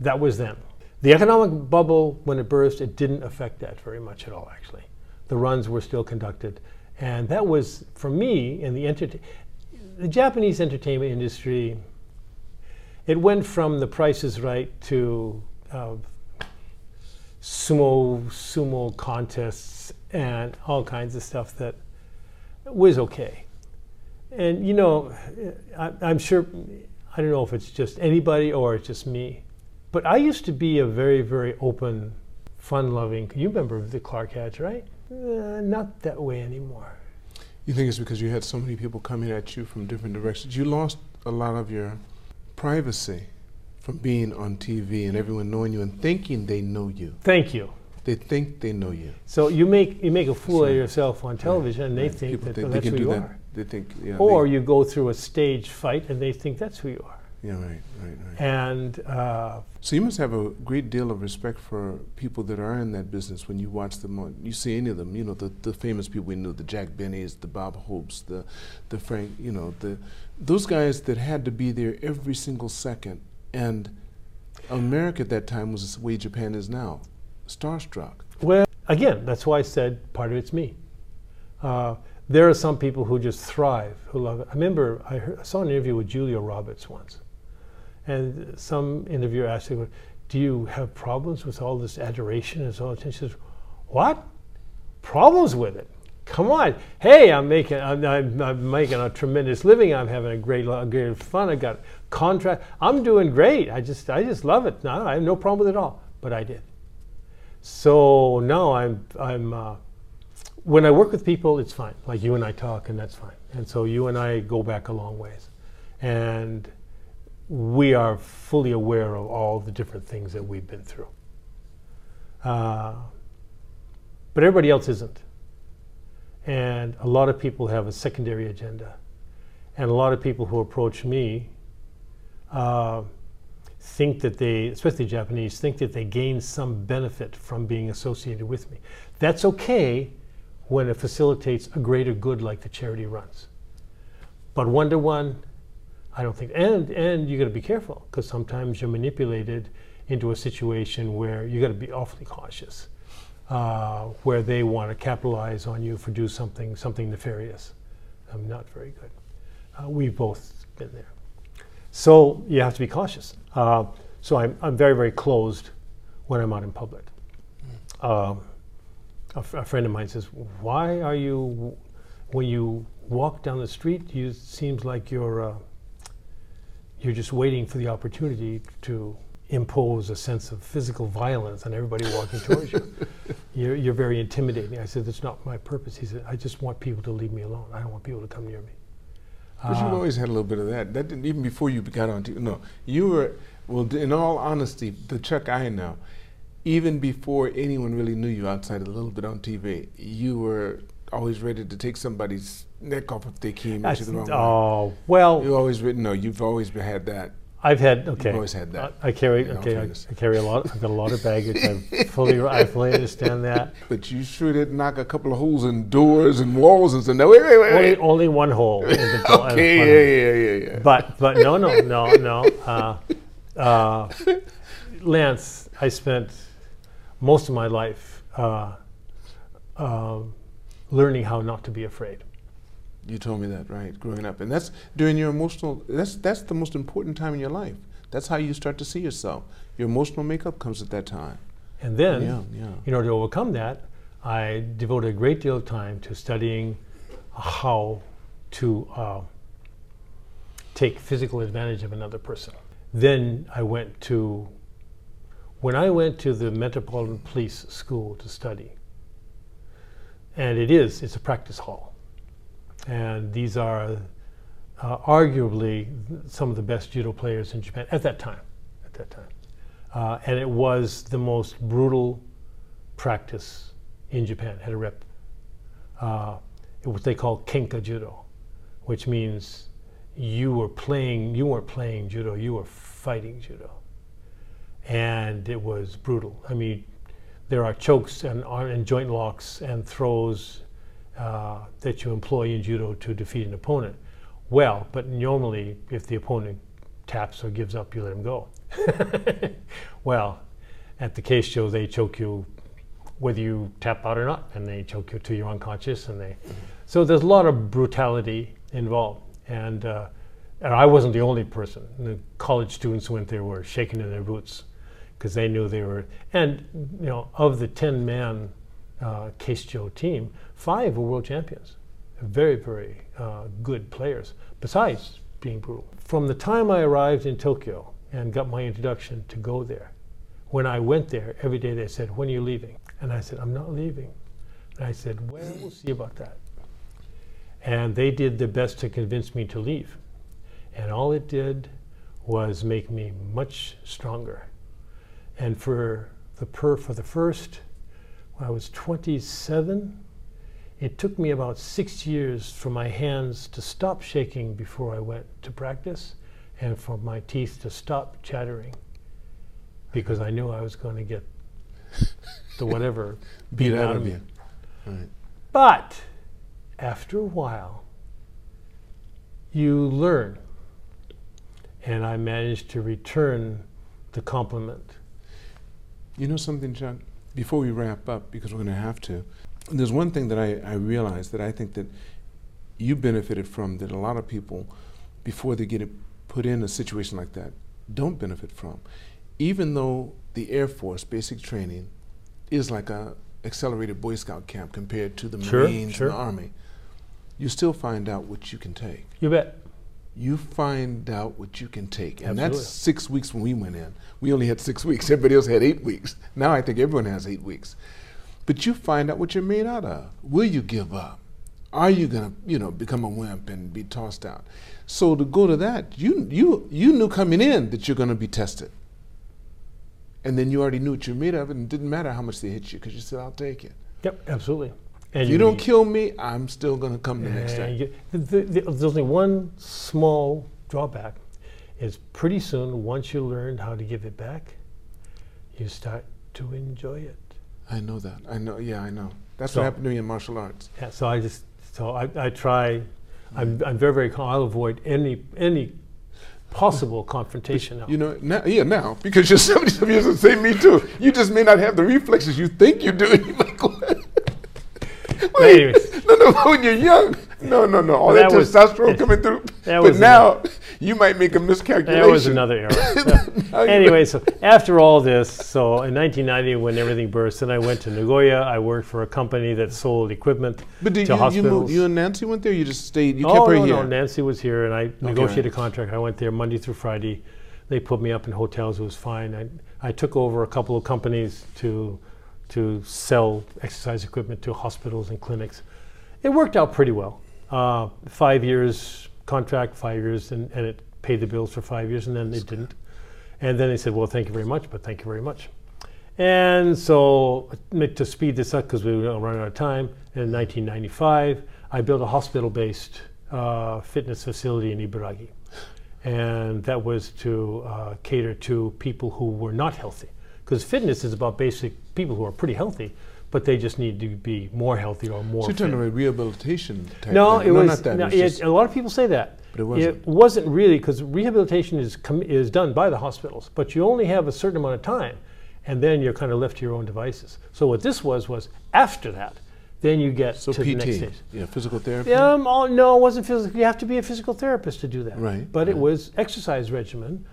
that was then. The economic bubble, when it burst, it didn't affect that very much at all, actually. The runs were still conducted. And that was, for me, in the, the Japanese entertainment industry it went from the Price is Right to uh, sumo sumo contests and all kinds of stuff that was okay. And you know, I, am sure I don't know if it's just anybody or it's just me, but I used to be a very, very open, fun loving. You remember the Clark Hatch, right? Uh, not that way anymore. You think it's because you had so many people coming at you from different directions? You lost a lot of your privacy from being on TV and everyone knowing you and thinking they know you. Thank you. They think they know you. So you make you make a fool Sure. of yourself on television, and they Right. think People that think that's who you that. are. They think, yeah. Or they, you go through a stage fight, and they think that's who you are. Yeah, right, right, right. And uh, So you must have a great deal of respect for people that are in that business when you watch them on, you see any of them, you know, the, the famous people we knew, the Jack Benny's, the Bob Hopes, the, the Frank, you know, the, those guys that had to be there every single second. And America at that time was the way Japan is now, starstruck. Well, again, that's why I said part of it's me. Uh, there are some people who just thrive, who love it. I remember I, heard, I saw an interview with Julia Roberts once, and some interviewer asked her, "Do you have problems with all this adoration and so on?" And she says, "What? Problems with it? Come on! Hey, I'm making I'm, I'm, I'm making a tremendous living. I'm having a great great fun. I got contract. I'm doing great. I just I just love it. No, I have no problem with it at all. But I did." So no, I'm I'm uh, when I work with people, it's fine. Like you and I talk, and that's fine. And so you and I go back a long ways, and we are fully aware of all the different things that we've been through. Uh, but everybody else isn't, and a lot of people have a secondary agenda, and a lot of people who approach me. Uh, think that they, especially Japanese, think that they gain some benefit from being associated with me. That's okay when it facilitates a greater good like the charity runs. But one to one, I don't think. And and you got to be careful because sometimes you're manipulated into a situation where you got to be awfully cautious, uh, where they want to capitalize on you for do something something nefarious. I'm not very good. Uh, we've both been there. So you have to be cautious. Uh, so I'm, I'm very, very closed when I'm out in public. Um, a, f- a friend of mine says, "Why are you, when you walk down the street, you seems like you're uh, you're just waiting for the opportunity to impose a sense of physical violence on everybody walking towards you. You're, you're very intimidating." I said, "That's not my purpose." He said, "I just want people to leave me alone. I don't want people to come near me." But you've Uh, always had a little bit of that. That didn't even before you got on TV. No, you were well. In all honesty, the Chuck I know, even before anyone really knew you outside a little bit on TV, you were always ready to take somebody's neck off if they came you the wrong way. oh well, You always written. No, you've always had that. I've had okay. always had that, I, I carry in all okay. I. I carry a lot. I've got a lot of baggage. I fully I fully understand that. But you sure did knock a couple of holes in doors and walls and said, "No, wait, wait, wait, Only wait." only one hole. In the okay, yeah, yeah, yeah, yeah. But but no no no no. Uh, uh, Lance, I spent most of my life uh, um learning how not to be afraid. You told me that, right? Growing up, and that's during your emotional. That's that's the most important time in your life. That's how you start to see yourself. Your emotional makeup comes at that time. And then, yeah, yeah. in order to overcome that, I devoted a great deal of time to studying how to uh, take physical advantage of another person. Then I went to, when I went to the Metropolitan Police School to study, and it is, it's a practice hall. And these are uh, arguably some of the best judo players in Japan at that time. At that time. Uh, and it was the most brutal practice in Japan. Had a rep. Uh, what they call kenka judo, which means you were playing. You weren't playing judo. You were fighting judo, and it was brutal. I mean, there are chokes and, and joint locks and throws uh, that you employ in judo to defeat an opponent. Well, but normally, if the opponent taps or gives up, you let him go. well, at the Keishicho, they choke you whether you tap out or not, and they choke you till you're unconscious. And they, so there's a lot of brutality involved. And, uh, and I wasn't the only person. The college students who went there were shaking in their boots because they knew they were. And you know, of the ten man uh, Keishicho team, five were world champions, very very uh, good players. Besides being brutal. From the time I arrived in Tokyo and got my introduction to go there, when I went there, every day they said, When are you leaving? And I said, I'm not leaving. And I said, Well, we'll see about that. And they did their best to convince me to leave. And all it did was make me much stronger. And for the per, for the first, when I was 27, it took me about six years for my hands to stop shaking before I went to practice, and for my teeth to stop chattering, because I knew I was going to get the whatever Beat out of me. you. Right. But after a while, you learn. And I managed to return the compliment. You know something, Chuck? Before we wrap up, because we're going to have to, there's one thing that I, I realized that I think that you benefited from that a lot of people, before they get put in a situation like that, don't benefit from. Even though the Air Force basic training is like a accelerated Boy Scout camp compared to the Sure, Marines sure. and the Army, you still find out what you can take. You bet. You find out what you can take. And Absolutely. that's six weeks when we went in. We only had six weeks. Everybody else had eight weeks. Now I think everyone has eight weeks. But you find out what you're made out of. Will you give up? Are you gonna, you know, become a wimp and be tossed out? So to go to that, you you you knew coming in that you're gonna be tested. And then you already knew what you're made of, and it didn't matter how much they hit you, because you said, I'll take it. Yep, absolutely. And If you don't kill me, I'm still gonna come the next day. you- the- the- there's only one small drawback. Is pretty soon, once you learn how to give it back, you start to enjoy it. I know that. I know. Yeah, I know. That's So- what happened to me in martial arts. Yeah, so I just so I, I try. I'm, I'm very very. calm. I'll avoid any any possible confrontation. now. You know, now, yeah, now because you're 77 years old, say me too. You just may not have the reflexes you think you do. Wait, no, no, when you're young, no, no, no, all that, That was- testosterone coming through. that but now you might make a miscalculation. That was another error. Anyway, so after all this, so in 1990, when everything burst, then I went to Nagoya. I worked for a company that sold equipment But did to you, you, moved, you and Nancy went there? You just stayed. You oh kept her no, here. no, Nancy was here, and I negotiated right. a contract. I went there Monday through Friday. They put me up in hotels. It was fine. I, I took over a couple of companies to to sell exercise equipment to hospitals and clinics. It worked out pretty well. Uh, five years contract, five years, and, and it paid the bills for five years, and then it didn't. And then they said, "Well, thank you very much, but thank you very much." And so, uh, to speed this up, because we were running out of time, in 1995, I built a hospital-based uh, fitness facility in Ibaraki, and that was to uh, cater to people who were not healthy, because fitness is about basic people who are pretty healthy, but they just need to be more healthy or more. So you're fit. talking about rehabilitation type No, thing. it was. not that. no, it was it- a lot of people say that. But it wasn't. It wasn't really because rehabilitation is com- is done by the hospitals, but you only have a certain amount of time, and then you're kind of left to your own devices. So what this was was after that, then you get so to the next PT, stage. yeah, physical therapy. Um, oh, no, it wasn't physical. You have to be a physical therapist to do that. Right, But it was exercise regimen,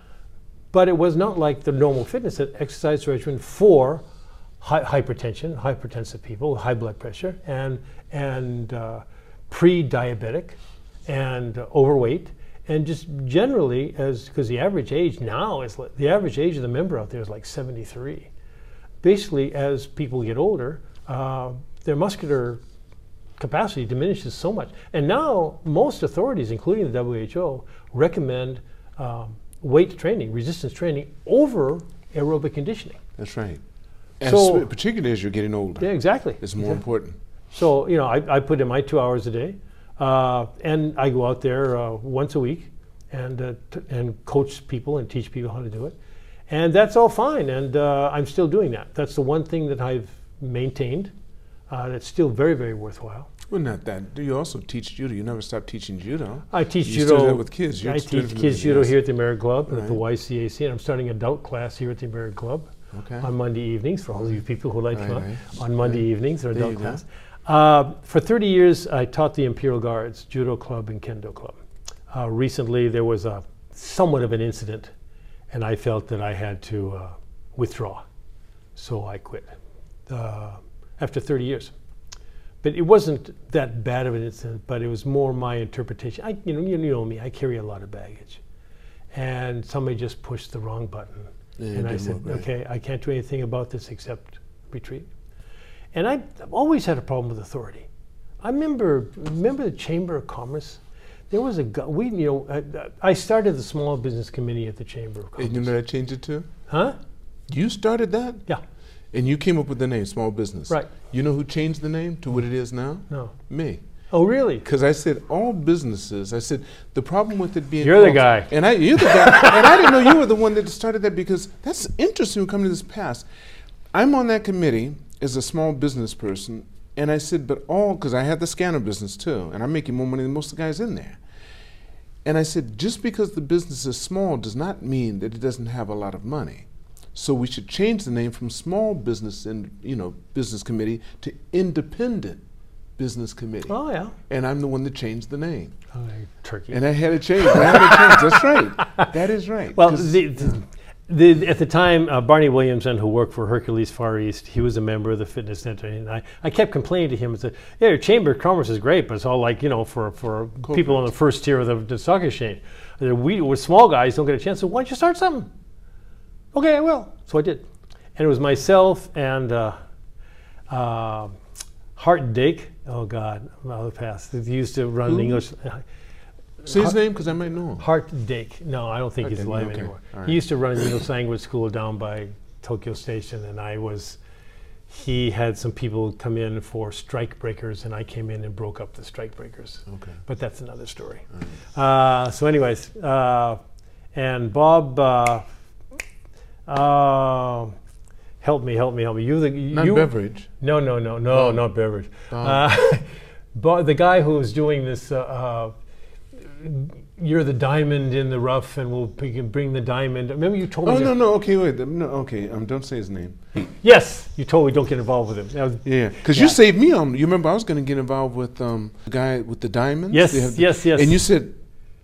but it was not like the normal fitness it- exercise regimen for hi- hypertension, hypertensive people, high blood pressure, and and uh, pre-diabetic, and uh, overweight, and just generally as because the average age now is like, the average age of the member out there is like 73. Basically, as people get older, uh, their muscular capacity diminishes so much. And now most authorities, including the WHO, recommend um, weight training, resistance training over aerobic conditioning. That's right. And So- particularly as you're getting older, Yeah, exactly. it's more important. So you know, I, I put in my two hours a day, uh, and I go out there uh, once a week and uh, t- and coach people and teach people how to do it, and that's all fine. And uh, I'm still doing that. That's the one thing that I've maintained. Uh, that's still very very worthwhile. Well, not that. Do you also teach judo? You never stop teaching judo. I teach You still do judo that with kids. You're I teach kids judo here at the American Club and at the YCAC, and I'm starting adult class here at the American Club Okay. on Monday evenings for all of you people who like Right, right. On Monday evenings or adult class. Uh, for 30 years, I taught the Imperial Guards Judo Club and Kendo Club. Uh, recently, there was a somewhat of an incident, and I felt that I had to uh, withdraw, so I quit uh, after 30 years. But it wasn't that bad of an incident. But it was more my interpretation. I, you know, you know me. I carry a lot of baggage, and somebody just pushed the wrong button, Yeah, and I said, "Okay, I can't do anything about this except retreat." And I, I've always had a problem with authority. I remember remember the Chamber of Commerce. There was a. We, you know, I, I started the Small Business Committee at the Chamber of Commerce. And you know what I changed it to? huh? You started that? Yeah. And you came up with the name Small Business. Right. You know who changed the name to what it is now? No. Me. Oh, really? Because I said all businesses. I said the problem with it being You're the guy. and I you're the guy, and I didn't know you were the one that started that because that's interesting. Coming to this past, I'm on that committee as a small business person, and I said, but all because I had the scanner business too, and I'm making more money than most of the guys in there. And I said, just because the business is small does not mean that it doesn't have a lot of money. So we should change the name from small business and you know business committee to independent business committee. Oh, yeah. And I'm the one that changed the name. Oh, turkey. And I had to change. I had to change. That's right. That is right. well, 'Cause- the, the, the, at the time, uh, Barney Williamson, who worked for Hercules Far East, he was a member of the fitness center, and I, I kept complaining to him and said, "Yeah, your Chamber of Commerce is great, but it's all like you know for for people on the first tier of the, the stock exchange. We, we're small guys, don't get a chance. So why don't you start something? Okay, I will. So I did, and it was myself and uh, uh, Hart Dake. Oh God, I'll the past. He used to run Who? English. say his name because I might know him. Hart Dake. No, I don't think Hart he's alive okay. anymore. All right. He used to run the English language school down by Tokyo Station, and I was. He had some people come in for strike breakers, and I came in and broke up the strike breakers. Okay. But that's another story. Uh, so, anyways, uh, and Bob, uh, uh, help me, help me, help me. You, the Not you, beverage. no, no, no, no, Bob. not beverage. Bob. Uh, but the guy who was doing this, uh, uh, you're the diamond in the rough, and we'll bring the diamond. Remember you told me. Oh no no okay wait no okay um don't say his name. Yes, you told me don't get involved with him. Was- Yeah, because Yeah. you saved me on. You remember I was going to get involved with um the guy with the diamonds. Yes, have- yes, yes. And you said,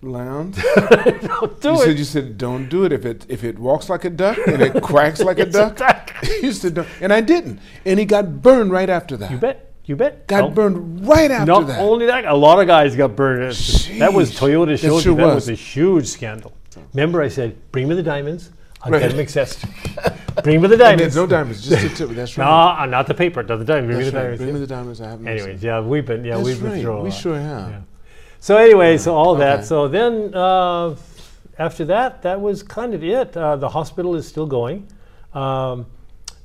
Lounge. don't do you it. said you said don't do it if it if it walks like a duck and it quacks like a duck. you said don't, and I didn't, and he got burned right after that. You bet. You bet. Got No, burned right after Not that. Not only that, a lot of guys got burned. That was. Toyota That sure. That was. was a huge scandal. Remember, I said, bring me the diamonds. I'll Right. get them accessed. bring me the and diamonds. no diamonds, just the tip. That's right. uh, not the paper, not the diamonds. Bring me the right. diamonds. Bring yeah. me the diamonds. I have no Anyways, yeah, we've been, yeah, That's we've been right. through We sure have. Yeah. So anyway, so all that. So then uh, after that, that was kind of it. Uh, the hospital is still going. Um,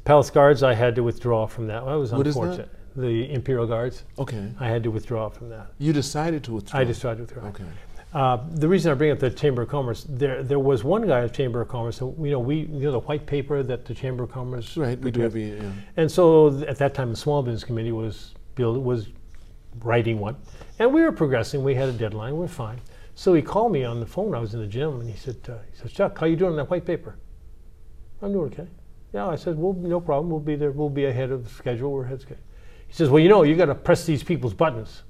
Palace Guards, I had to withdraw from that. That was What is that? unfortunate. The Imperial Guards, Okay. I had to withdraw from that. You decided to withdraw. I decided to withdraw. Okay. Uh, the reason I bring up the Chamber of Commerce, there there was one guy at Chamber of Commerce. So, you know, we you know the white paper that the Chamber of Commerce Right. We do every. Yeah. And so th- at that time, the Small Business Committee was build, was writing one, and we were progressing. We had a deadline. We are fine. So he called me on the phone. I was in the gym, and he said, uh, "He said, Chuck, how you doing on that white paper?" I'm doing okay. Yeah, I said, "Well, no problem. We'll be there. We'll be ahead of schedule. We're ahead of schedule." He says, "Well, you know, you got to press these people's buttons."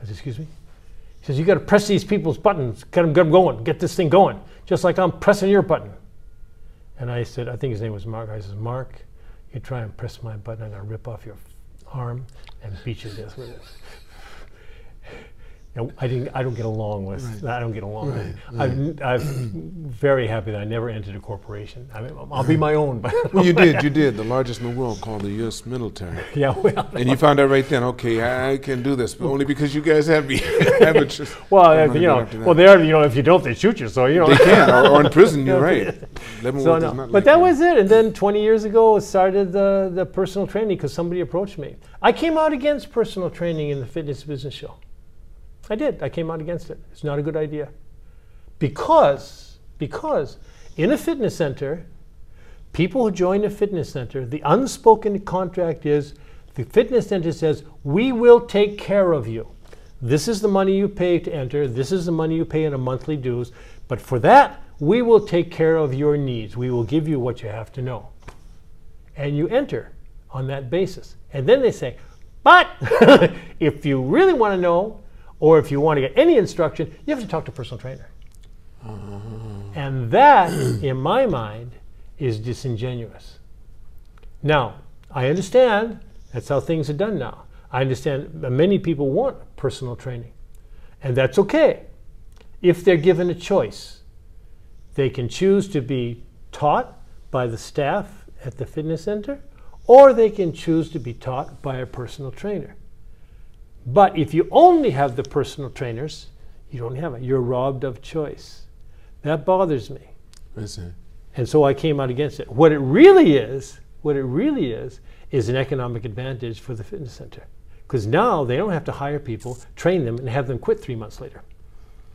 I said, "Excuse me." He says, "You got to press these people's buttons. Get them, get 'em going. Get this thing going, just like I'm pressing your button." And I said, I think his name was Mark. I says, Mark, you try and press my button, and I'm gonna rip off your arm and beat you to death with it. Now, I didn't. I don't get along with. I don't get along. with I'm, I'm very happy that I never entered a corporation. I mean, I'll be my own. But Well, you did. You did. The largest in the world, called the U.S. military. yeah, well, And you found out right then, okay, I I can do this, but only because you guys have me. amateurs. well, I'm uh, you know, well, they're, you know, if you don't, they shoot you. So you know, They can, or, or in prison, you're right. So no, but like that was it. And then 20 years ago, I started the, the personal training because somebody approached me. I came out against personal training in the fitness business show. I did. I came out against it. It's not a good idea. Because, because in a fitness center, people who join a fitness center, the unspoken contract is the fitness center says, we will take care of you. This is the money you pay to enter. This is the money you pay in a monthly dues. But for that, we will take care of your needs. We will give you what you have to know. And you enter on that basis. And then they say, but if you really want to know, or if you want to get any instruction, you have to talk to a personal trainer. And that, in my mind, is disingenuous. Now, I understand that's how things are done now. I understand that many people want personal training, and that's okay if they're given a choice. They can choose to be taught by the staff at the fitness center, or they can choose to be taught by a personal trainer. But if you only have the personal trainers, you don't have it. You're robbed of choice. That bothers me. It. And so I came out against it. What it really is, what it really is, is an economic advantage for the fitness center. Because now they don't have to hire people, train them, and have them quit three months later.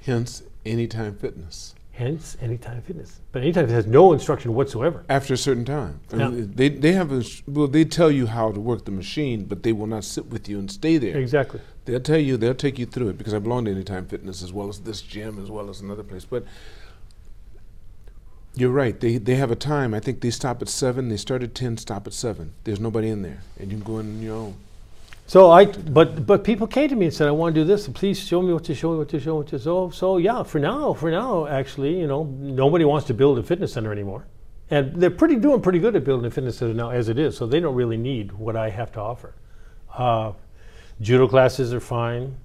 Hence, anytime fitness. Hence, Anytime Fitness. But Anytime Fitness has no instruction whatsoever. After a certain time, I Yeah. mean, they they have a, well, they tell you how to work the machine, but they will not sit with you and stay there. Exactly. They'll tell you, they'll take you through it because I belong to Anytime Fitness as well as this gym as well as another place. But you're right. They they have a time. I think they stop at seven. They start at ten. Stop at seven. There's nobody in there, and you can go in on your own. So I, but but people came to me and said, I want to do this. Please show me what to show me what to show me what to so so yeah. For now, for now, actually, you know, nobody wants to build a fitness center anymore, and they're pretty doing pretty good at building a fitness center now as it is. So they don't really need what I have to offer. Uh, judo classes are fine.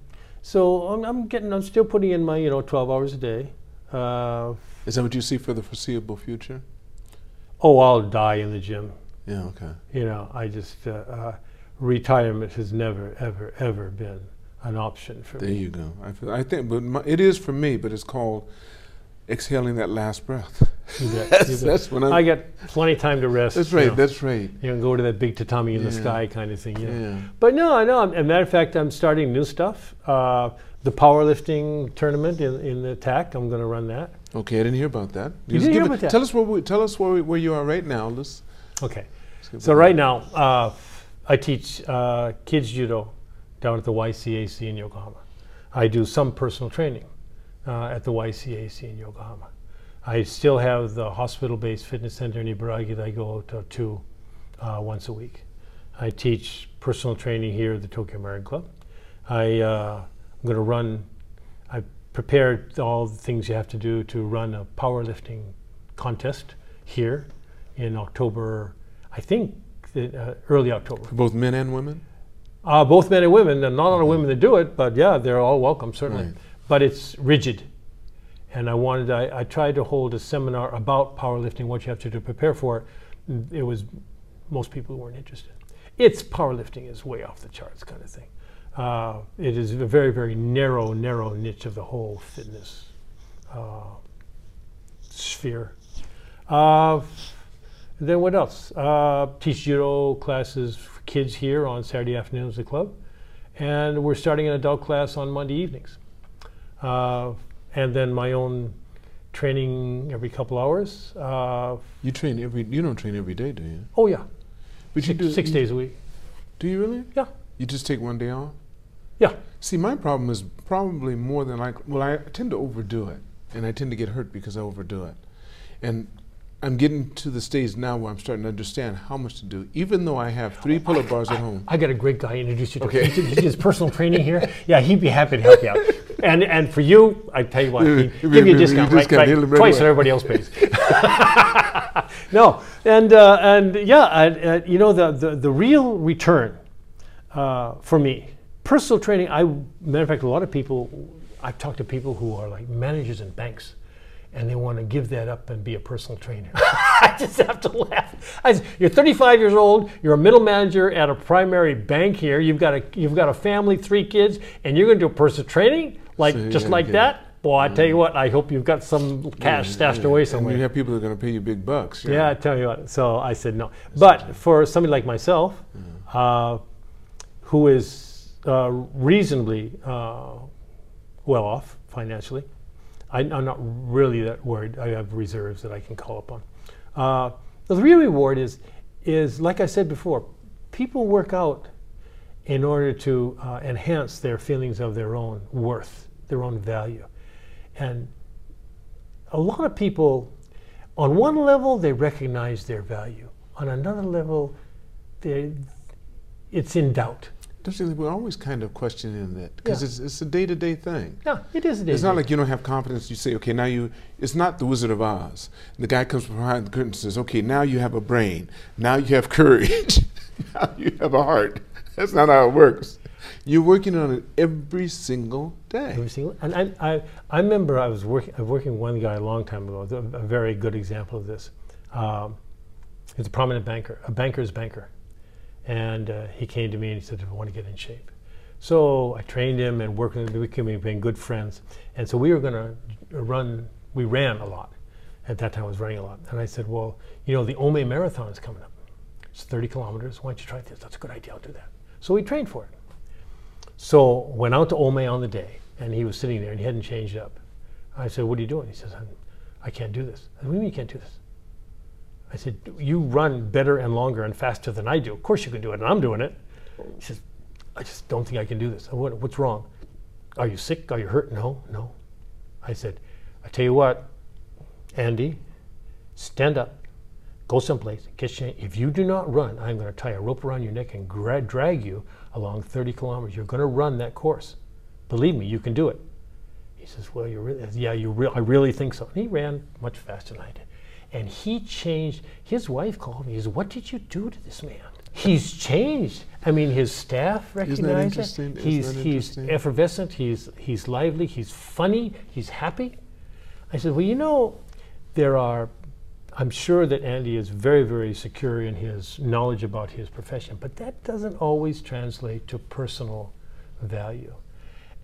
So I'm, I'm getting, I'm still putting in my you know 12 hours a day. Uh, Is that what you see for the foreseeable future? oh, I'll die in the gym. Yeah. Okay. You know, I just uh, uh, retirement has never, ever, ever been an option for There me. There you go. I feel, I think, but my, it is for me. But it's called exhaling that last breath. You bet, that's, you that's when I'm. I get plenty of time to rest. that's you right. know. That's right. you know, go to that big tatami in the sky kind of thing. You know. Yeah. But no, I know. As a matter of fact, I'm starting new stuff. Uh, the powerlifting tournament in, in the TAC, I'm going to run that. Okay, I didn't hear about that. You Just didn't hear give about it- that? Tell us where we, tell us where, we, where you are right now. Let's. Okay. let's So right now, uh, I teach uh, kids judo down at the YCAC in Yokohama. I do some personal training uh, at the YCAC in Yokohama. I still have the hospital-based fitness center in Ibaraki that I go to, to uh, once a week. I teach personal training here at the Tokyo American Club. I, uh, I'm going to run. I prepared all the things you have to do to run a powerlifting contest here in October. I think that, uh, early October. For both men and women. Uh, both men and women, and not a lot of women that do it, but yeah, they're all welcome certainly. Right. But it's rigid, and I wanted I, I tried to hold a seminar about powerlifting, what you have to do to prepare for it. It was most people weren't interested. It's powerlifting is way off the charts kind of thing. Uh, it is a very very narrow narrow niche of the whole fitness uh, sphere. Uh, then what else? Uh, teach judo classes for kids here on Saturday afternoons at the club, and we're starting an adult class on Monday evenings. Uh, and then my own training every couple hours. Uh, You train every. You don't train every day, do you? oh yeah, But six, you do six you- days a week. Do you really? Yeah. You just take one day off. Yeah. See, my problem is probably more than like. Well, I tend to overdo it, and I tend to get hurt because I overdo it, and. I'm getting to the stage now where I'm starting to understand how much to do, even though I have three pull-up bars at home. I got a great guy to introduce you to. Okay. He, he does personal training here. Yeah, he'd be happy to help you out. And and for you, I tell you what, he'd give you a discount, right? discount, right right twice what everybody else pays. no, and uh, and yeah, uh, you know the, the the real return uh, for me, personal training. I matter of fact, a lot of people. I've talked to people who are like managers in banks, and they want to give that up and be a personal trainer. I just have to laugh. I, you're 35 years old. You're a middle manager at a primary bank here. You've got a you've got a family, three kids, and you're going to do a personal training like So just like that. Boy, I tell you what. I hope you've got some cash stashed Yeah, away And somewhere. you have people that are going to pay you big bucks. Yeah, I tell you what. So I said no. But for somebody like myself, uh, who is uh, reasonably uh, well off financially, I, I'm not really that worried. I have reserves that I can call upon. Uh, the real reward is, is like I said before, people work out in order to uh, enhance their feelings of their own worth, their own value, and a lot of people, on one level, they recognize their value. On another level, they, it's in doubt. Don't we're always kind of questioning that because Yeah. it's, it's a day to day thing. Yeah, it is. It's not like you don't have confidence. You say, okay, now you. It's not the Wizard of Oz. The guy comes behind the curtain and says, okay, now you have a brain. Now you have courage. now you have a heart. That's not how it works. You're working on it every single day. Every single, and I, I, I remember I was working, I was working with one guy a long time ago, a, a very good example of this. Um, he's a prominent banker, a banker's banker. And uh, he came to me and he said, I want to get in shape. So I trained him and worked with him, we became good friends. And so we were going to run, we ran a lot. At that time I was running a lot. And I said, well, you know, the Ome Marathon is coming up. It's 30 kilometers. Why don't you try this? That's a good idea. I'll do that. So we trained for it. So went out to Ome on the day, and he was sitting there, and he hadn't changed up. I said, "What are you doing?" He says, "I can't do this." I said, "What do you mean you can't do this?" I said, "You run better and longer and faster than I do. Of course you can do it, and I'm doing it." He says, "I just don't think I can do this." Said, what, What's wrong? Are you sick? Are you hurt? No, no. I said, "I tell you what, Andy, stand up, go someplace, get changed. If you do not run, I'm going to tie a rope around your neck and drag you along 30 kilometers. You're going to run that course. Believe me, you can do it. He says, Well, you really, yeah, you re- I really think so. And he ran much faster than I did. And he changed. His wife called me. He says, What did you do to this man? He's changed. I mean, his staff recognize it. He's, he's effervescent. He's, he's lively. He's funny. He's happy. I said, Well, you know, there are I'm sure that Andy is very, very secure in his knowledge about his profession, but that doesn't always translate to personal value.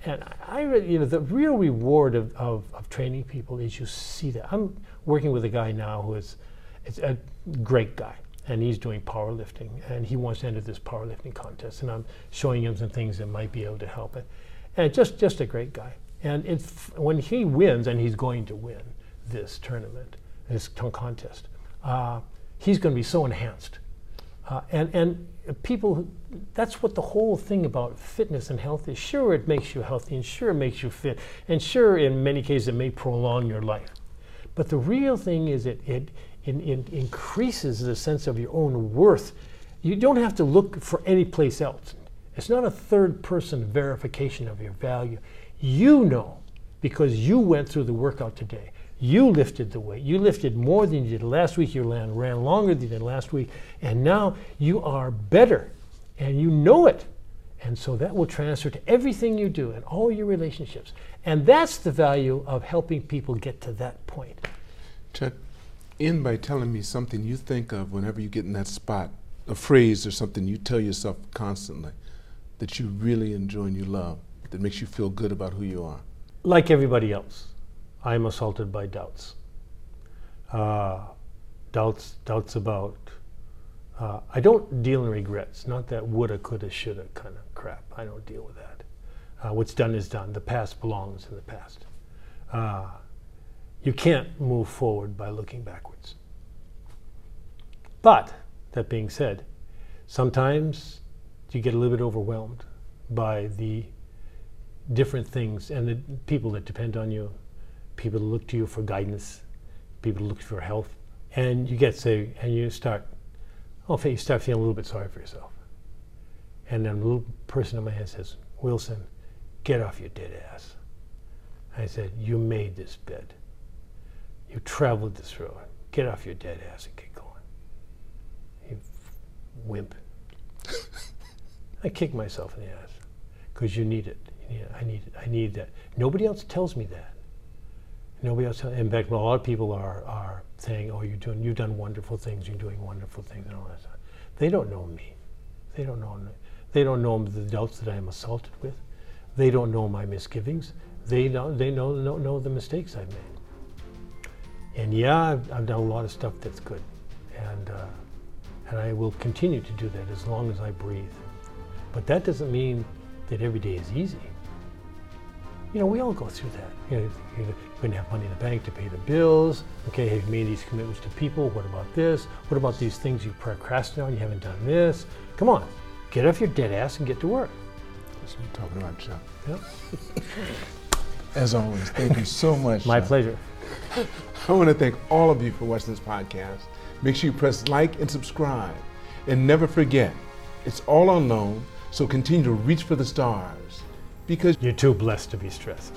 And I, you know, the real reward of, of, of, training people is you see that. I'm working with a guy now who is, is a great guy, and he's doing powerlifting, and he wants to enter this powerlifting contest, and I'm showing him some things that might be able to help it. And just, just a great guy. And when he wins, and he's going to win this tournament, this contest. Uh, he's going to be so enhanced. Uh, and, and people, that's what the whole thing about fitness and health is. Sure, it makes you healthy, and sure, it makes you fit, and sure, in many cases, it may prolong your life. But the real thing is it, it, it, it increases the sense of your own worth. You don't have to look for any place else. It's not a third person verification of your value. You know because you went through the workout today. You lifted the weight. You lifted more than you did last week. You ran, ran longer than you did last week. And now you are better and you know it. And so that will transfer to everything you do and all your relationships. And that's the value of helping people get to that point. Chuck, end by telling me something you think of whenever you get in that spot, a phrase or something you tell yourself constantly that you really enjoy and you love, that makes you feel good about who you are. Like everybody else. I'm assaulted by doubts. Uh, doubts, doubts about. Uh, I don't deal in regrets. Not that woulda, coulda, shoulda kind of crap. I don't deal with that. Uh, what's done is done. The past belongs in the past. Uh, you can't move forward by looking backwards. But that being said, sometimes you get a little bit overwhelmed by the different things and the people that depend on you people that look to you for guidance, people who look for help, and you get say, and you start, oh, you start feeling a little bit sorry for yourself. And then a little person in my head says, Wilson, get off your dead ass. I said, you made this bed. You traveled this road. Get off your dead ass and get going. You wimp. I kick myself in the ass because you need it. You need it. I need it. I need that. Nobody else tells me that. Nobody else. In fact, a lot of people are, are saying, "Oh, you're doing, you've done wonderful things. You're doing wonderful things," and all that stuff. They don't know me. They don't know. They don't know the doubts that I am assaulted with. They don't know my misgivings. They don't. They know know, know the mistakes I've made. And yeah, I've, I've done a lot of stuff that's good, and uh, and I will continue to do that as long as I breathe. But that doesn't mean that every day is easy. You know, we all go through that. You know, you're going to have money in the bank to pay the bills. Okay, have you made these commitments to people? What about this? What about these things you procrastinate on? You haven't done this. Come on, get off your dead ass and get to work. That's what I'm talking about, Chuck. Yep. As always, thank you so much. My Chuck. pleasure. I want to thank all of you for watching this podcast. Make sure you press like and subscribe. And never forget, it's all unknown, so continue to reach for the stars because you're too blessed to be stressed.